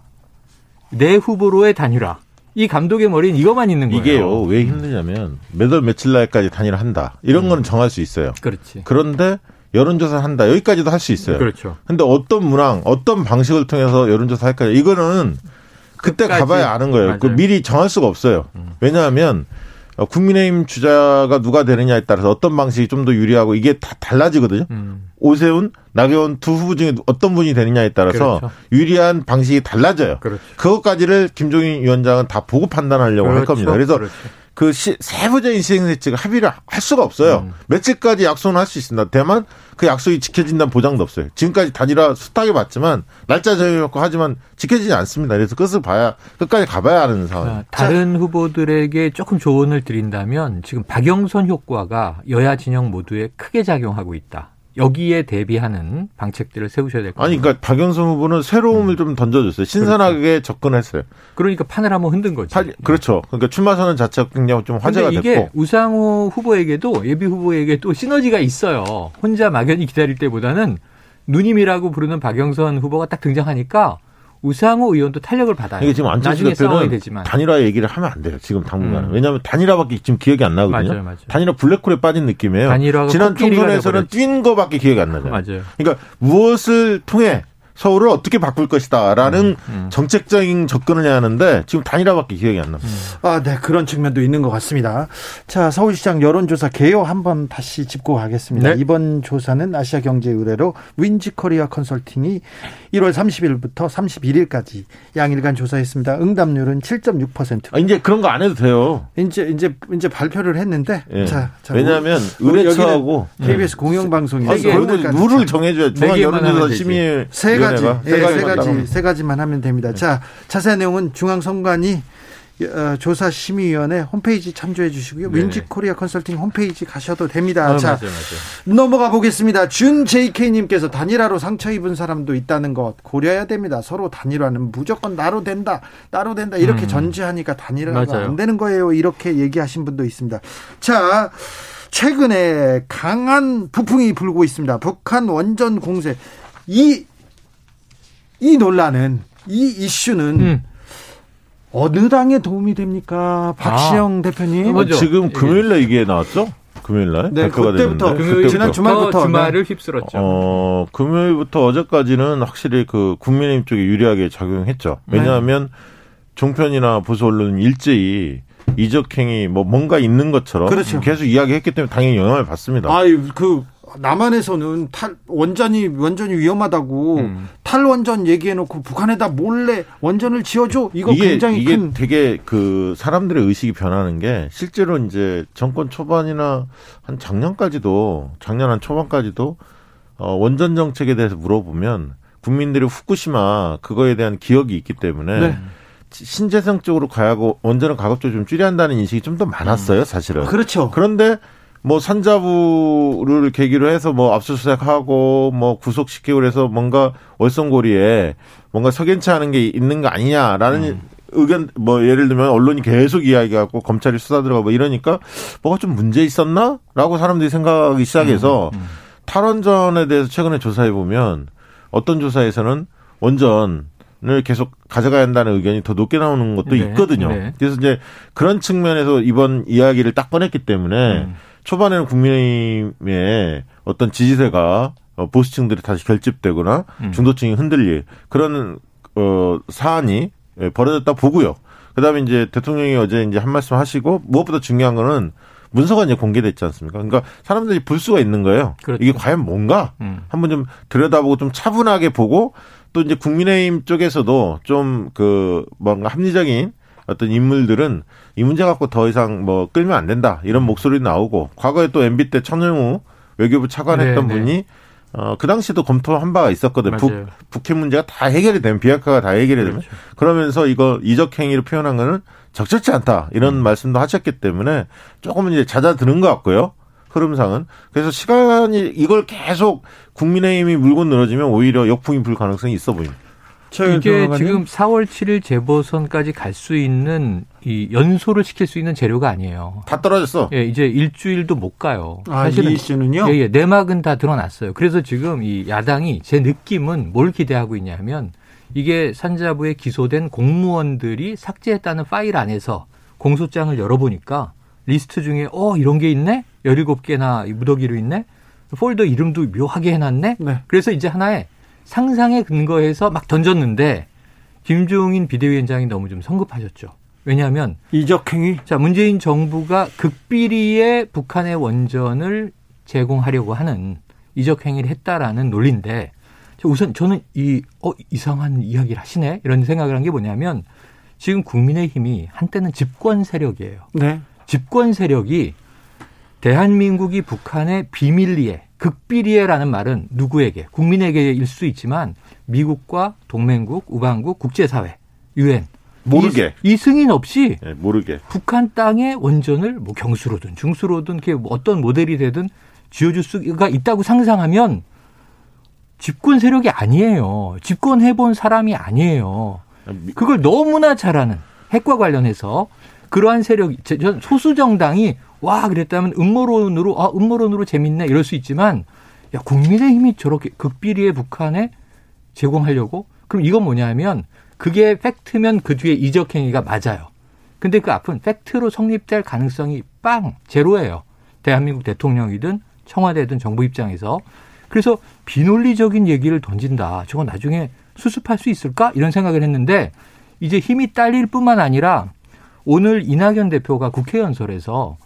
내 후보로의 단일화. 이 감독의 머리는 이것만 있는 거예요. 이게요. 왜 힘드냐면 몇월 며칠 날까지 단일화 한다. 이런 음. 거는 정할 수 있어요. 그렇지. 그런데 여론조사 한다. 여기까지도 할 수 있어요. 그렇죠. 근데 어떤 문항, 어떤 방식을 통해서 여론조사 할까? 이거는 그때 가봐야 아는 거예요. 그 미리 정할 수가 없어요. 음. 왜냐하면 어, 국민의힘 주자가 누가 되느냐에 따라서 어떤 방식이 좀 더 유리하고 이게 다 달라지거든요. 음. 오세훈, 나경원 두 후보 중에 어떤 분이 되느냐에 따라서 그렇죠. 유리한 방식이 달라져요. 그렇죠. 그것까지를 김종인 위원장은 다 보고 판단하려고 그렇죠. 할 겁니다. 그래서 그 시, 세부적인 시행세칙을 합의를 할 수가 없어요. 음. 며칠까지 약속은 할 수 있습니다. 다만 그 약속이 지켜진다는 보장도 없어요. 지금까지 단일화 숱하게 봤지만 날짜 정해놓고 하지만 지켜지지 않습니다. 그래서 끝을 봐야 끝까지 가봐야 하는 상황. 아, 다른 자. 후보들에게 조금 조언을 드린다면 지금 박영선 효과가 여야 진영 모두에 크게 작용하고 있다. 여기에 대비하는 방책들을 세우셔야 될 것 같아요. 아니, 그러니까 박영선 후보는 새로움을 음. 좀 던져줬어요. 신선하게 그렇죠. 접근했어요. 그러니까 판을 한번 흔든 거죠. 파, 그렇죠. 그러니까 출마 선언 자체가 굉장히 좀 화제가 이게 됐고. 우상호 후보에게도 예비 후보에게도 시너지가 있어요. 혼자 막연히 기다릴 때보다는 누님이라고 부르는 박영선 후보가 딱 등장하니까 우상호 의원도 탄력을 받아요. 이게 지금 안철수 대표는 되지만. 단일화 얘기를 하면 안 돼요. 지금 당분간은. 음. 왜냐하면 단일화밖에 지금 기억이 안 나거든요. 맞아요, 맞아요. 단일화 블랙홀에 빠진 느낌이에요. 지난 총선에서는 뛴 거밖에 기억이 안 나죠. 맞아요. 그러니까 무엇을 통해 서울을 어떻게 바꿀 것이다라는 음, 음. 정책적인 접근을 해야 하는데 지금 단일화밖에 기억이 안 납니다. 음. 아, 네 그런 측면도 있는 것 같습니다. 자 서울시장 여론조사 개요 한번 다시 짚고 가겠습니다. 네. 이번 조사는 아시아경제 의뢰로 윈지코리아 컨설팅이 1월 30일부터 31일까지 양일간 조사했습니다. 응답률은 7.6%. 아, 이제 그런 거 안 해도 돼요. 이제 이제 이제 발표를 했는데 예. 자, 자, 왜냐하면 의뢰처하고 KBS 공영방송이 룰을 정해줘야 중앙 여론조사 심의 세 가지, 네, 세 가지, 세 가지만 하면 됩니다. 네. 자, 자세한 내용은 중앙선관위 어, 조사 심의위원회 홈페이지 참조해 주시고요. 네. 윈지코리아 컨설팅 홈페이지 가셔도 됩니다. 어, 자, 맞아요, 맞아요. 넘어가 보겠습니다. 준 JK님께서 단일화로 상처 입은 사람도 있다는 것 고려해야 됩니다. 서로 단일화는 무조건 나로 된다, 나로 된다 이렇게 음. 전제하니까 단일화가 맞아요. 안 되는 거예요. 이렇게 얘기하신 분도 있습니다. 자, 최근에 강한 북풍이 불고 있습니다. 북한 원전 공세 이 이 논란은 이 이슈는 음. 어느 당에 도움이 됩니까, 박시영 아, 대표님? 어, 지금 금요일 날 이게 나왔죠? 금요일 날 네, 그때부터 금요일 지난 주말부터 주말을 휩쓸었죠. 어, 금요일부터 어제까지는 확실히 그 국민의힘 쪽에 유리하게 작용했죠. 왜냐하면 네. 종편이나 보수 언론은 일제히 이적행위 뭐 뭔가 있는 것처럼 그렇죠. 계속 이야기했기 때문에 당연히 영향을 받습니다. 아, 그 남한에서는 탈 원전이 원전이 위험하다고 음. 탈원전 얘기해놓고 북한에다 몰래 원전을 지어줘 이거 이게, 굉장히 이게 큰 되게 그 사람들의 의식이 변하는 게 실제로 이제 정권 초반이나 한 작년까지도 작년 한 초반까지도 어, 원전 정책에 대해서 물어보면 국민들이 후쿠시마 그거에 대한 기억이 있기 때문에. 네. 신재생 쪽으로 가야고 원전을 가급적 좀 줄여야 한다는 인식이 좀 더 많았어요, 사실은. 그렇죠. 그런데 뭐 산자부를 계기로 해서 뭐 압수수색하고 뭐 구속시키고 그래서 뭔가 월성고리에 뭔가 석연치 않은 게 있는 거 아니냐라는 음. 의견 뭐 예를 들면 언론이 계속 이야기하고 검찰이 수사 들어가고 뭐 이러니까 뭐가 좀 문제 있었나라고 사람들이 생각하기 시작해서 음, 음. 탈원전에 대해서 최근에 조사해 보면 어떤 조사에서는 원전 을 계속 가져가야 한다는 의견이 더 높게 나오는 것도 네, 있거든요. 네. 그래서 이제 그런 측면에서 이번 이야기를 딱 꺼냈기 때문에 음. 초반에는 국민의힘의 어떤 지지세가 어, 보수층들이 다시 결집되거나 음. 중도층이 흔들릴 그런 어 사안이 예, 벌어졌다 보고요. 그다음에 이제 대통령이 어제 이제 한 말씀 하시고 무엇보다 중요한 거는 문서가 이제 공개됐지 않습니까? 그러니까 사람들이 볼 수가 있는 거예요. 그렇죠. 이게 과연 뭔가 음. 한번 좀 들여다보고 좀 차분하게 보고 또 이제 국민의힘 쪽에서도 좀 그 뭔가 합리적인 어떤 인물들은 이 문제 갖고 더 이상 뭐 끌면 안 된다 이런 음. 목소리 나오고 과거에 또 MB 때 천영우 외교부 차관했던 네, 네. 분이 어, 그 당시도 검토한 바가 있었거든. 북, 북핵 문제가 다 해결이 되면, 비핵화가 다 해결이 되면. 그렇죠. 그러면서 이거 이적 행위로 표현한 거는 적절치 않다. 이런 음. 말씀도 하셨기 때문에 조금은 이제 잦아드는 것 같고요. 흐름상은. 그래서 시간이 이걸 계속 국민의힘이 물고 늘어지면 오히려 역풍이 불 가능성이 있어 보입니다. 이게 지금 4월 7일 재보선까지 갈 수 있는 이 연소를 시킬 수 있는 재료가 아니에요. 다 떨어졌어. 예, 이제 일주일도 못 가요. 아, 사실은 이 이슈는요? 예, 예, 내막은 다 드러났어요. 그래서 지금 이 야당이 제 느낌은 뭘 기대하고 있냐면 이게 산자부에 기소된 공무원들이 삭제했다는 파일 안에서 공소장을 열어보니까 리스트 중에 어 이런 게 있네? 17개나 무더기로 있네? 폴더 이름도 묘하게 해놨네? 네. 그래서 이제 하나의 상상에 근거해서 막 던졌는데 김종인 비대위원장이 너무 좀 성급하셨죠. 왜냐하면 이적행위. 자 문재인 정부가 극비리에 북한의 원전을 제공하려고 하는 이적행위를 했다라는 논리인데 우선 저는 이 어, 이상한 이야기를 하시네 이런 생각을 한 게 뭐냐면 지금 국민의힘이 한때는 집권 세력이에요. 네. 집권 세력이 대한민국이 북한의 비밀리에 극비리에라는 말은 누구에게 국민에게일 수 있지만 미국과 동맹국, 우방국, 국제사회, 유엔 모르게 이, 이 승인 없이 네, 모르게 북한 땅의 원전을 뭐 경수로든 중수로든 뭐 어떤 모델이 되든 쥐어줄 수가 있다고 상상하면 집권 세력이 아니에요. 집권해본 사람이 아니에요. 그걸 너무나 잘하는 핵과 관련해서 그러한 세력이 소수 정당이 와 그랬다면 음모론으로 아 음모론으로 재밌네 이럴 수 있지만 야 국민의힘이 저렇게 극비리의 북한에 제공하려고 그럼 이건 뭐냐면 그게 팩트면 그 뒤에 이적 행위가 맞아요. 근데 그 앞은 팩트로 성립될 가능성이 빵 제로예요. 대한민국 대통령이든 청와대든 정부 입장에서 그래서 비논리적인 얘기를 던진다. 저건 나중에 수습할 수 있을까? 이런 생각을 했는데 이제 힘이 딸릴 뿐만 아니라 오늘 이낙연 대표가 국회 연설에서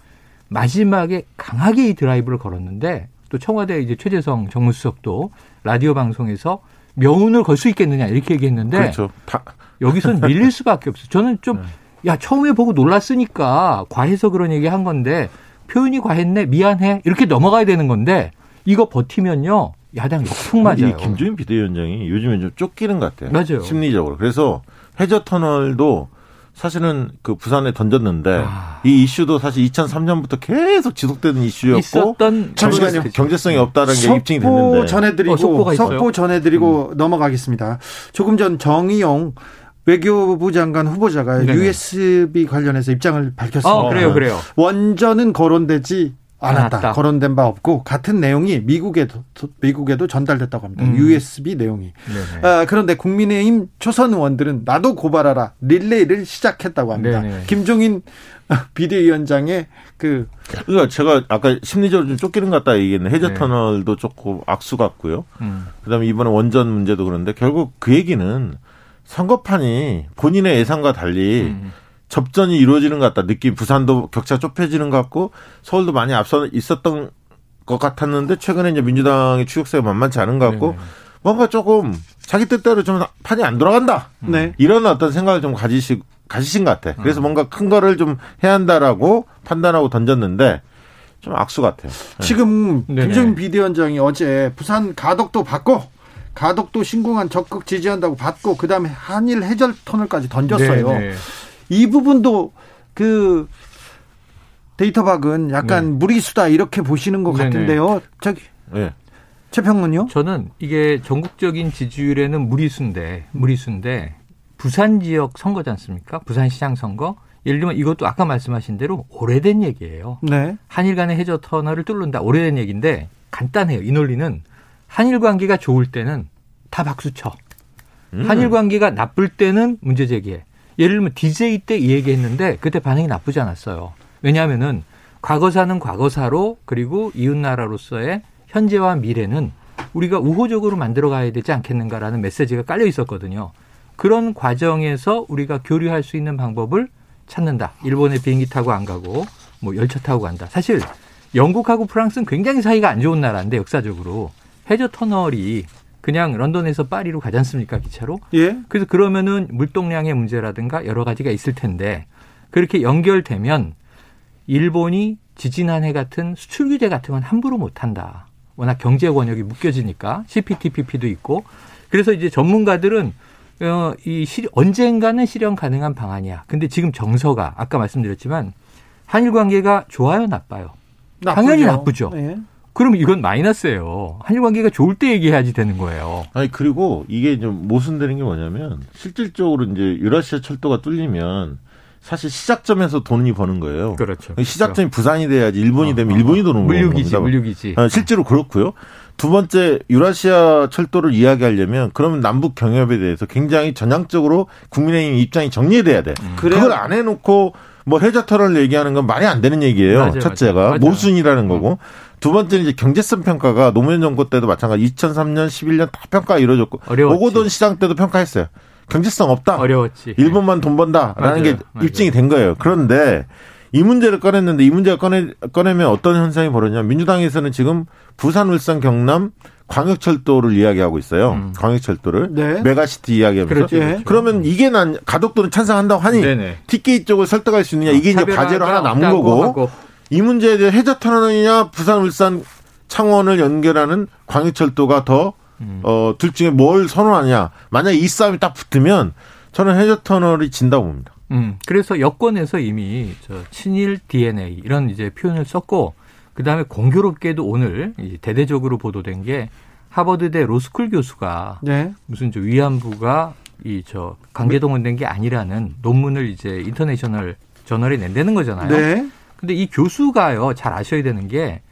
마지막에 강하게 이 드라이브를 걸었는데 또 청와대 이제 최재성 정무수석도 라디오 방송에서 명운을 걸 수 있겠느냐 이렇게 얘기했는데 그렇죠. 여기선 밀릴 수밖에 없어요. 저는 좀 야, 처음에 보고 놀랐으니까 과해서 그런 얘기 한 건데 표현이 과했네. 미안해. 이렇게 넘어가야 되는 건데 이거 버티면요. 야당 역풍 맞아요. 이 김주인 비대위원장이 요즘에 좀 쫓기는 것 같아요. 맞아요. 심리적으로. 그래서 해저 터널도 사실은 그 부산에 던졌는데 아. 이 이슈도 사실 2003년부터 계속 지속되는 이슈였고 잠시만요. 경제성이 없다는 게 입증이 됐는데 전해드리고 어, 석보 전해드리고 음. 넘어가겠습니다. 조금 전 정의용 외교부 장관 후보자가 네네. USB 관련해서 입장을 밝혔습니다. 어, 그래요, 그래요. 원전은 거론되지 않았다. 않았다. 거론된 바 없고 같은 내용이 미국에도 미국에도 전달됐다고 합니다. 음. USB 내용이. 아, 그런데 국민의힘 초선 의원들은 나도 고발하라 릴레이를 시작했다고 합니다. 네네. 김종인 비대위원장의 그 그러니까 제가 아까 심리적으로 좀 쫓기는 것 같다 얘기했는데 해저 네. 터널도 조금 악수 같고요. 음. 그다음에 이번에 원전 문제도 그런데 결국 그 얘기는 선거판이 본인의 예상과 달리 음. 접전이 이루어지는 것 같다. 느낌 부산도 격차 좁혀지는 것 같고 서울도 많이 앞서 있었던 것 같았는데 최근에 이제 민주당의 추격세가 만만치 않은 것 같고 네네. 뭔가 조금 자기 뜻대로 좀 판이 안 돌아간다. 네. 이런 어떤 생각을 좀 가지시 가지신 것 같아. 그래서 음. 뭔가 큰 거를 좀 해야 한다라고 판단하고 던졌는데 좀 악수 같아요. 네. 지금 김정인 비대위원장이 어제 부산 가덕도 받고 가덕도 신공항 적극 지지한다고 받고 그다음에 한일 해절 터널까지 던졌어요. 네네. 이 부분도 그 데이터 박은 약간 네. 무리수다 이렇게 보시는 것 네네. 같은데요. 저기 네. 최평론요? 저는 이게 전국적인 지지율에는 무리수인데 무리수인데 부산 지역 선거지 않습니까? 부산시장 선거. 예를 들면 이것도 아까 말씀하신 대로 오래된 얘기예요. 네. 한일 간의 해저 터널을 뚫는다. 오래된 얘기인데 간단해요. 이 논리는 한일 관계가 좋을 때는 다 박수 쳐. 음. 한일 관계가 나쁠 때는 문제 제기해. 예를 들면 DJ 때 이 얘기했는데 그때 반응이 나쁘지 않았어요. 왜냐하면은 과거사는 과거사로 그리고 이웃 나라로서의 현재와 미래는 우리가 우호적으로 만들어 가야 되지 않겠는가라는 메시지가 깔려 있었거든요. 그런 과정에서 우리가 교류할 수 있는 방법을 찾는다. 일본에 비행기 타고 안 가고 뭐 열차 타고 간다. 사실 영국하고 프랑스는 굉장히 사이가 안 좋은 나라인데 역사적으로 해저 터널이 그냥 런던에서 파리로 가지 않습니까 기차로? 예. 그래서 그러면은 물동량의 문제라든가 여러 가지가 있을 텐데 그렇게 연결되면 일본이 지진한해 같은 수출 규제 같은 건 함부로 못 한다. 워낙 경제 권역이 묶여지니까 CPTPP도 있고 그래서 이제 전문가들은 어, 이 시, 언젠가는 실현 가능한 방안이야. 근데 지금 정서가 아까 말씀드렸지만 한일 관계가 좋아요, 나빠요? 나쁘죠. 당연히 나쁘죠. 네. 그럼 이건 마이너스예요. 한일 관계가 좋을 때 얘기해야지 되는 거예요. 아니 그리고 이게 좀 모순되는 게 뭐냐면 실질적으로 이제 유라시아 철도가 뚫리면 사실 시작점에서 돈이 버는 거예요. 그렇죠. 시작점이 그렇죠. 부산이 돼야지 일본이 되면 어, 일본이 도는 거예요. 물류기지, 물류기지. 아, 실제로 그렇고요. 두 번째 유라시아 철도를 이야기하려면 그러면 남북 경협에 대해서 굉장히 전향적으로 국민의힘 입장이 정리돼야 돼. 음. 그걸 안 해놓고 뭐 해저 터널 얘기하는 건 말이 안 되는 얘기예요. 맞아요, 첫째가 맞아요. 모순이라는 거고. 두 번째는 이제 경제성 평가가 노무현 정부 때도 마찬가지 2003년, 11년 다 평가 이루어졌고 어려웠지. 오거돈 시장 때도 평가했어요. 경제성 없다. 어려웠지. 일본만 돈 번다라는 맞아요. 게 맞아요. 입증이 된 거예요. 그런데 이 문제를 꺼냈는데 이 문제가 꺼내 꺼내면 어떤 현상이 벌어지냐? 민주당에서는 지금 부산, 울산, 경남 광역철도를 이야기하고 있어요. 음. 광역철도를 네. 메가시티 이야기하면서 그렇죠, 그렇죠. 그러면 이게 난 가덕도는 찬성한다고 하니 네네. TK 쪽을 설득할 수 있느냐 이게 이제 과제로 하나 남은 거고 하고. 이 문제에 대해 해저 터널이냐 부산 울산 창원을 연결하는 광역철도가 더 음. 어, 둘 중에 뭘 선호하냐. 만약 이 싸움이 딱 붙으면 저는 해저 터널이 진다고 봅니다. 음. 그래서 여권에서 이미 저 친일 DNA 이런 이제 표현을 썼고 그 다음에 공교롭게도 오늘 대대적으로 보도된 게 하버드대 로스쿨 교수가 네. 무슨 저 위안부가 이 저 강제동원된 게 아니라는 논문을 이제 International 저널에 낸다는 거잖아요. 네. 근데 이 교수가요 잘 아셔야 되는 게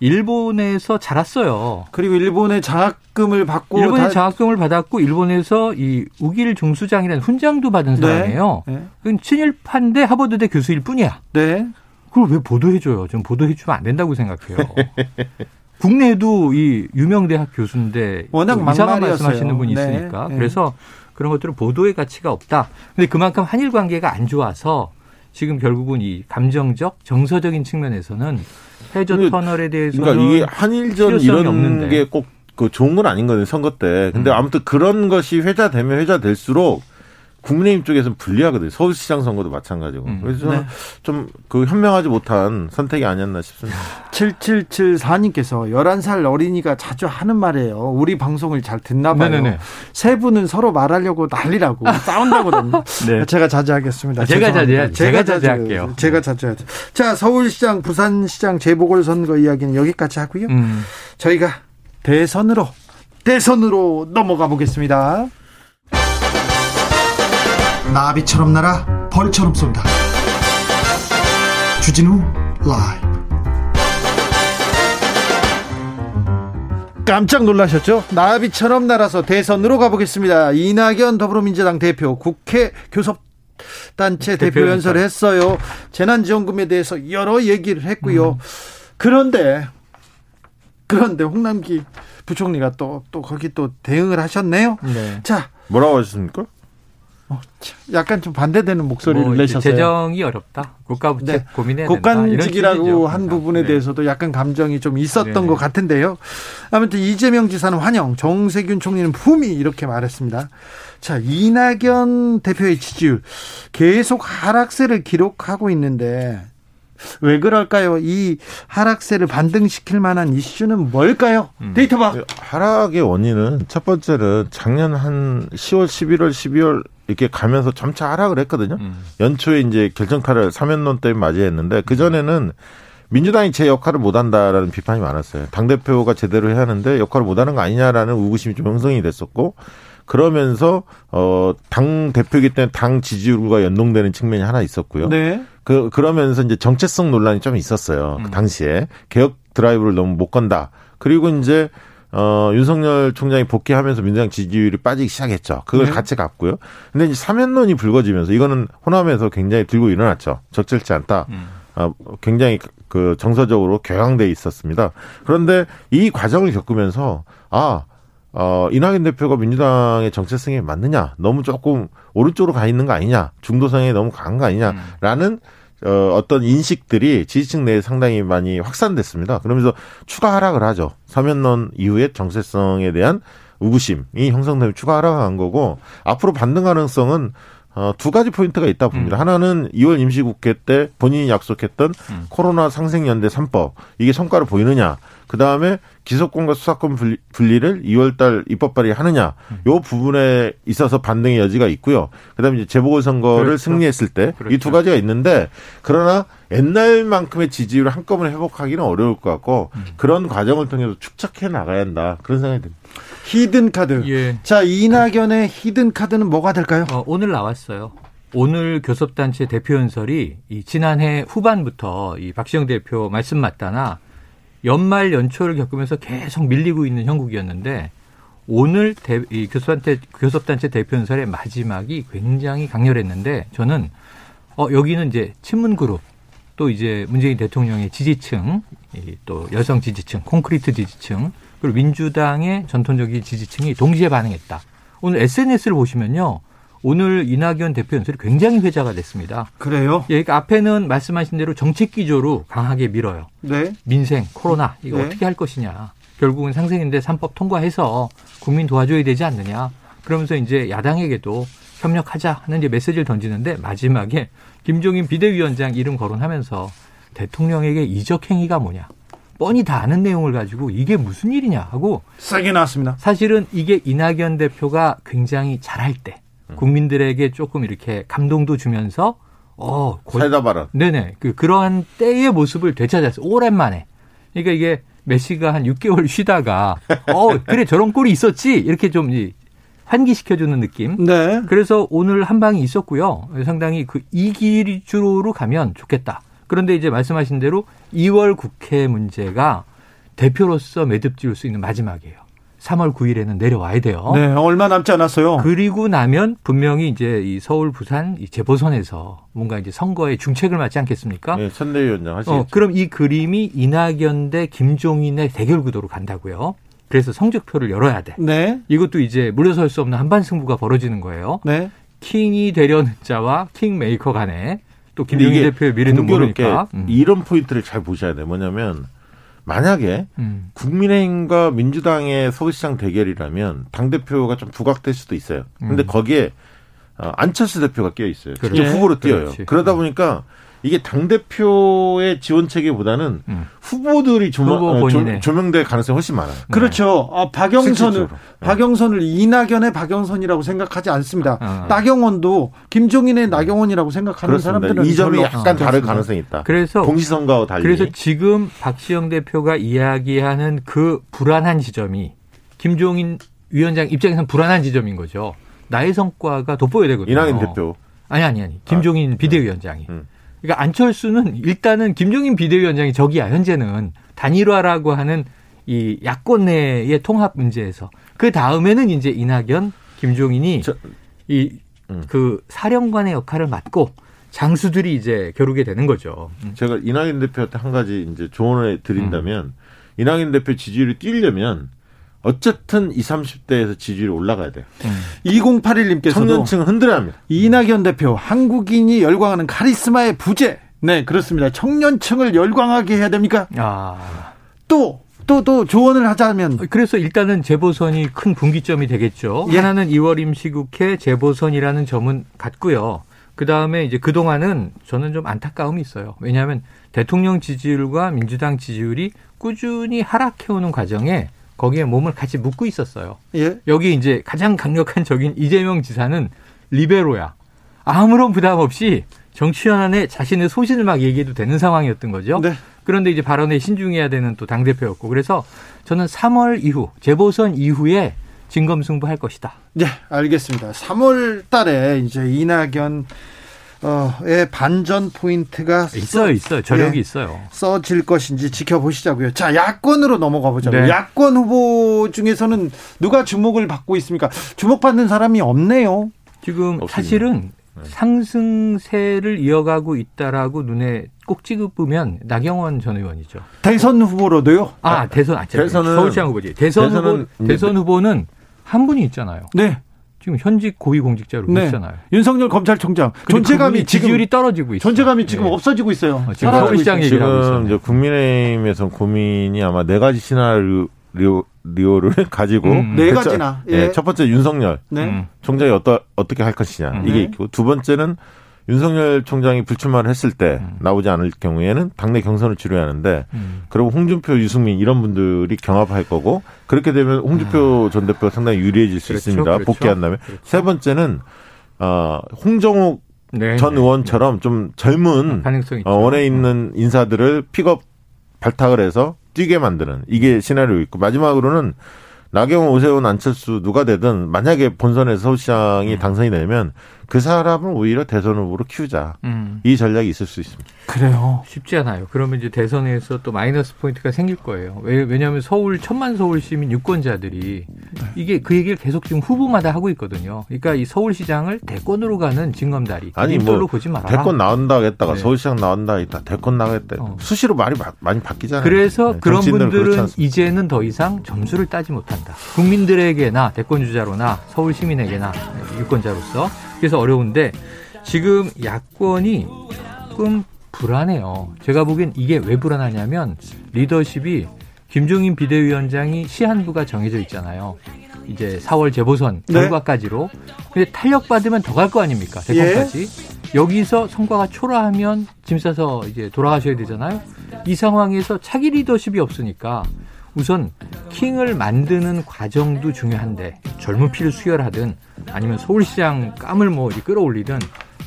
일본에서 자랐어요. 그리고 일본의 장학금을 받고 일본의 다... 장학금을 받았고 일본에서 이 우길 중수장이라는 훈장도 받은 네. 사람이에요. 네. 네. 친일파인데 하버드대 교수일 뿐이야. 네. 그걸 왜 보도해줘요? 좀 보도해주면 안 된다고 생각해요. 국내에도 이 유명 대학 교수인데 워낙 이상한 말씀하시는 분이 네. 있으니까 네. 그래서 그런 것들은 보도의 가치가 없다. 근데 그만큼 한일 관계가 안 좋아서 지금 결국은 이 감정적 정서적인 측면에서는 해저 터널에 대해서 그러니까 이게 한일전 이런 게 꼭 그 좋은 건 아닌 거예요 선거 때. 근데 음. 아무튼 그런 것이 회자되면 회자될수록 국민의힘 쪽에서는 불리하거든요. 서울시장 선거도 마찬가지고. 음. 그래서 저는 네. 좀그 현명하지 못한 선택이 아니었나 싶습니다. 7774님께서 11살 어린이가 자주 하는 말이에요. 우리 방송을 잘 듣나 봐요. 네네네. 세 분은 서로 말하려고 난리라고 싸운다고 네. 제가 자제 하겠습니다. 제가 자제 제가 자제 할게요. 제가 자제 하죠. 자, 서울시장, 부산시장 재보궐 선거 이야기는 여기까지 하고요. 음. 저희가 대선으로 대선으로 넘어가 보겠습니다. 나비처럼 날아 벌처럼 쏜다. 주진우 라이브. 깜짝 놀라셨죠? 나비처럼 날아서 대선으로 가보겠습니다. 이낙연 더불어민주당 대표 국회 교섭 단체 대표, 연설을 했어요. 재난지원금에 대해서 여러 얘기를 했고요. 음. 그런데 그런데 홍남기 부총리가 또또 거기 또 대응을 하셨네요. 네. 자, 뭐라고 하셨습니까? 어, 약간 좀 반대되는 목소리를 뭐 내셨어요. 재정이 어렵다. 국가 부채 네. 고민해야 국간직이라고 한 부분에 네. 대해서도 약간 감정이 좀 있었던 네. 것 같은데요. 아무튼 이재명 지사는 환영, 정세균 총리는 품위 이렇게 말했습니다. 자, 이낙연 대표의 지지율 계속 하락세를 기록하고 있는데 왜 그럴까요? 이 하락세를 반등시킬 만한 이슈는 뭘까요? 음. 데이터 봐. 하락의 원인은 첫 번째는 작년 한 10월, 11월, 12월 이렇게 가면서 점차 하락을 했거든요. 음. 연초에 이제 결정타를 사면론 때문에 맞이했는데 그 전에는 민주당이 제 역할을 못한다라는 비판이 많았어요. 당 대표가 제대로 해야 하는데 역할을 못하는 거 아니냐라는 의구심이 좀 형성이 됐었고 그러면서 어당 대표이기 때문에 당 지지율과 연동되는 측면이 하나 있었고요. 네. 그 그러면서 이제 정체성 논란이 좀 있었어요. 그 음. 그 당시에 개혁 드라이브를 너무 못 건다. 그리고 이제 어, 윤석열 총장이 복귀하면서 민주당 지지율이 빠지기 시작했죠. 그걸 네. 같이 갔고요. 근데 이제 사면론이 불거지면서 이거는 호남에서 굉장히 들고 일어났죠. 적절치 않다. 음. 어, 굉장히 그 정서적으로 격앙돼 있었습니다. 그런데 이 과정을 겪으면서 아, 어, 이낙연 대표가 민주당의 정체성에 맞느냐? 너무 조금 오른쪽으로 가 있는 거 아니냐? 중도성에 너무 강한 거 아니냐라는 음. 어, 어떤 인식들이 지지층 내에 상당히 많이 확산됐습니다. 그러면서 추가 하락을 하죠. 사면론 이후에 정체성에 대한 의구심이 형성되면 추가 하락한 거고 앞으로 반등 가능성은 어, 두 가지 포인트가 있다 봅니다. 음. 하나는 2월 임시국회 때 본인이 약속했던 음. 코로나 상생연대 3법 이게 성과를 보이느냐. 그 다음에 기소권과 수사권 분리, 를 2월달 입법 발의하느냐, 음. 요 부분에 있어서 반등의 여지가 있고요. 그 다음에 이제 재보궐 선거를 그렇죠. 승리했을 때 이두 그렇죠. 가지가 있는데 그러나 옛날만큼의 지지율을 한꺼번에 회복하기는 어려울 것 같고 음. 그런 과정을 통해서 축적해 나가야 한다 그런 생각이 듭니다. 히든 카드. 예. 자 이낙연의 히든 카드는 뭐가 될까요? 어, 오늘 나왔어요. 오늘 교섭단체 대표 연설이 이 지난해 후반부터 이 박시영 대표 말씀 맞다나 연말 연초를 겪으면서 계속 밀리고 있는 형국이었는데 오늘 대, 이 교섭단체, 교섭단체 대표 연설의 마지막이 굉장히 강렬했는데 저는 어, 여기는 이제 친문 그룹 또 이제 문재인 대통령의 지지층 또 여성 지지층 콘크리트 지지층 그리고 민주당의 전통적인 지지층이 동시에 반응했다. 오늘 SNS를 보시면요. 오늘 이낙연 대표 연설이 굉장히 회자가 됐습니다. 그래요? 예, 그러니까 앞에는 말씀하신 대로 정책 기조로 강하게 밀어요. 네. 민생, 코로나 이거 네. 어떻게 할 것이냐. 결국은 상생인데 3법 통과해서 국민 도와줘야 되지 않느냐. 그러면서 이제 야당에게도 협력하자 하는 이제 메시지를 던지는데 마지막에 김종인 비대위원장 이름 거론하면서 대통령에게 이적 행위가 뭐냐. 뻔히 다 아는 내용을 가지고 이게 무슨 일이냐 하고 세게 나왔습니다. 사실은 이게 이낙연 대표가 굉장히 잘할 때 국민들에게 조금 이렇게 감동도 주면서 어, 사이다 발언. 네네. 그, 그러한 때의 모습을 되찾았어요. 오랜만에. 그러니까 이게 메시가 한 6개월 쉬다가 어 그래 저런 꼴이 있었지 이렇게 좀 환기시켜주는 느낌. 네. 그래서 오늘 한 방이 있었고요. 상당히 그 이기주로 가면 좋겠다. 그런데 이제 말씀하신 대로 2월 국회 문제가 대표로서 매듭 지을 수 있는 마지막이에요. 3월 9일에는 내려와야 돼요. 네, 얼마 남지 않았어요. 그리고 나면 분명히 이제 이 서울, 부산 이 재보선에서 뭔가 이제 선거에 중책을 맡지 않겠습니까? 네, 선대위원장 하시죠. 어, 그럼 이 그림이 이낙연 대 김종인의 대결 구도로 간다고요. 그래서 성적표를 열어야 돼. 네. 이것도 이제 물러설 수 없는 한판 승부가 벌어지는 거예요. 네. 킹이 되려는 자와 킹 메이커 간에 또 김종인 대표의 미래도 모르니까 음. 이런 포인트를 잘 보셔야 돼. 뭐냐면 만약에 음. 국민의힘과 민주당의 서울시장 대결이라면 당 대표가 좀 부각될 수도 있어요. 근데 음. 거기에 어, 안철수 대표가 끼어 있어요. 직접 후보로 뛰어요. 그렇지. 그러다 보니까 이게 당 대표의 지원 체계보다는 음. 후보들이 조명, 후보 조, 조명될 가능성이 훨씬 많아요. 그렇죠. 아, 박영선을 네. 박영선을 이낙연의 박영선이라고 생각하지 않습니다. 아. 나경원도 김종인의 나경원이라고 생각하는 그렇습니다. 사람들은 이 점이 약간 다를 가능성이 있다. 그래서 동시선거와 달리. 그래서 지금 박시영 대표가 이야기하는 그 불안한 지점이 김종인 위원장 입장에서는 불안한 지점인 거죠. 나의 성과가 돋보여야 되거든요. 이낙연 대표. 아니 아니 아니. 김종인 아. 비대위원장이. 음. 그러니까 안철수는 일단은 김종인 비대위원장이 저기야 현재는 단일화라고 하는 이 야권 내의 통합 문제에서 그 다음에는 이제 이낙연, 김종인이 이그 음. 사령관의 역할을 맡고 장수들이 이제 겨루게 되는 거죠. 음. 제가 이낙연 대표한테 한 가지 이제 조언을 드린다면 음. 이낙연 대표 지지율이 뛰려면 어쨌든 20, 30대에서 지지율이 올라가야 돼요. 음. 2081님께서도 청년층을 흔들어야 합니다. 이낙연 대표 한국인이 열광하는 카리스마의 부재. 네, 그렇습니다. 청년층을 열광하게 해야 됩니까? 아. 또 또, 또 조언을 하자면. 그래서 일단은 재보선이 큰 분기점이 되겠죠. 예. 하나는 2월 임시국회 재보선이라는 점은 같고요. 그 다음에 이제 그 동안은 저는 좀 안타까움이 있어요. 왜냐하면 대통령 지지율과 민주당 지지율이 꾸준히 하락해오는 과정에 거기에 몸을 같이 묶고 있었어요. 예. 여기 이제 가장 강력한 적인 이재명 지사는 리베로야. 아무런 부담 없이 정치연안에 자신의 소신을 막 얘기해도 되는 상황이었던 거죠. 네. 그런데 이제 발언에 신중해야 되는 또 당대표였고 그래서 저는 3월 이후 재보선 이후에 진검승부할 것이다. 네, 알겠습니다. 3월 달에 이제 이낙연 어의 반전 포인트가 있어요, 써, 있어요. 저력이 예, 있어요. 써질 것인지 지켜보시자고요. 자, 야권으로 넘어가 보자고요. 네. 야권 후보 중에서는 누가 주목을 받고 있습니까? 주목받는 사람이 없네요. 지금 없습니다. 사실은 네. 상승세를 이어가고 있다라고 눈에 꼭 찍으면 나경원 전 의원이죠. 대선 후보로도요? 아, 대선 아, 대선은 서울시장 후보지. 대선 후보 대선 후보는 한 분이 있잖아요. 네. 지금 현직 고위공직자로 네. 계시잖아요. 윤석열 검찰총장 존재감이 지지율이 떨어지고 있어요. 존재감이 지금 네. 없어지고 있어요. 어, 지금 서울시장 얘기를 하고 있어요. 이제 국민의힘에서 고민이 아마 네 가지 시나리오 리오를 가지고 음. 네 가지나 예. 네, 첫 번째 윤석열 네. 음. 총장이 어떠, 어떻게 할 것이냐 음. 이게 있고 두 번째는 윤석열 총장이 불출마를 했을 때 음. 나오지 않을 경우에는 당내 경선을 치러야 하는데 음. 그리고 홍준표, 유승민 이런 분들이 경합할 거고 그렇게 되면 홍준표 음. 전 대표가 상당히 유리해질 수 그렇죠, 있습니다. 그렇죠. 복귀한다면 그렇죠. 세 번째는 어, 홍정욱 네, 전 네, 의원처럼 네. 좀 젊은 어, 원에 있는 인사들을 픽업 발탁을 해서 뛰게 만드는 이게 시나리오 있고 마지막으로는 나경원, 오세훈, 안철수 누가 되든 만약에 본선에서 서울시장이 음. 당선이 되면 그 사람을 오히려 대선 후보로 키우자. 음. 이 전략이 있을 수 있습니다. 그래요. 쉽지 않아요. 그러면 이제 대선에서 또 마이너스 포인트가 생길 거예요. 왜, 왜냐하면 서울 천만 서울 시민 유권자들이 이게 그 얘기를 계속 지금 후보마다 하고 있거든요. 그러니까 이 서울시장을 대권으로 가는 징검다리. 아니 뭐 보지 말아라. 대권 나온다 했다가 네. 서울시장 나온다 했다 대권 나겠다. 어. 수시로 말이 많이 바뀌잖아요. 그래서 네. 그런 분들은 이제는 더 이상 점수를 따지 못한다. 국민들에게나 대권 주자로나 서울 시민에게나 유권자로서 그래서 어려운데 지금 야권이 조금 불안해요. 제가 보기엔 이게 왜 불안하냐면 리더십이 김종인 비대위원장이 시한부가 정해져 있잖아요. 이제 4월 재보선 네. 결과까지로. 근데 탄력받으면 더 갈 거 아닙니까? 대선까지. 예. 여기서 성과가 초라하면 짐 싸서 이제 돌아가셔야 되잖아요. 이 상황에서 차기 리더십이 없으니까 우선 킹을 만드는 과정도 중요한데 젊은 피를 수혈하든 아니면 서울시장 깜을 뭐 끌어올리든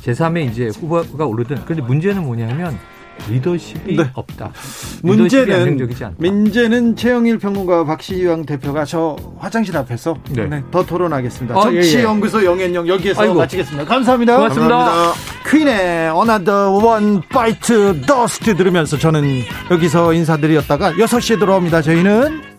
제3의 이제 후보가 오르든 그런데 문제는 뭐냐면 리더십이 네. 없다. 문제는 문제는 최영일 평론가와 박시영 대표가 저 화장실 앞에서 네. 네, 더 토론하겠습니다. 아, 정치연구소 예, 예. 영앤영 여기에서 아이고. 마치겠습니다. 감사합니다. 고맙습니다. 감사합니다. 퀸의 Another One Bite Dust 들으면서 저는 여기서 인사드렸다가 6시에 돌아옵니다. 저희는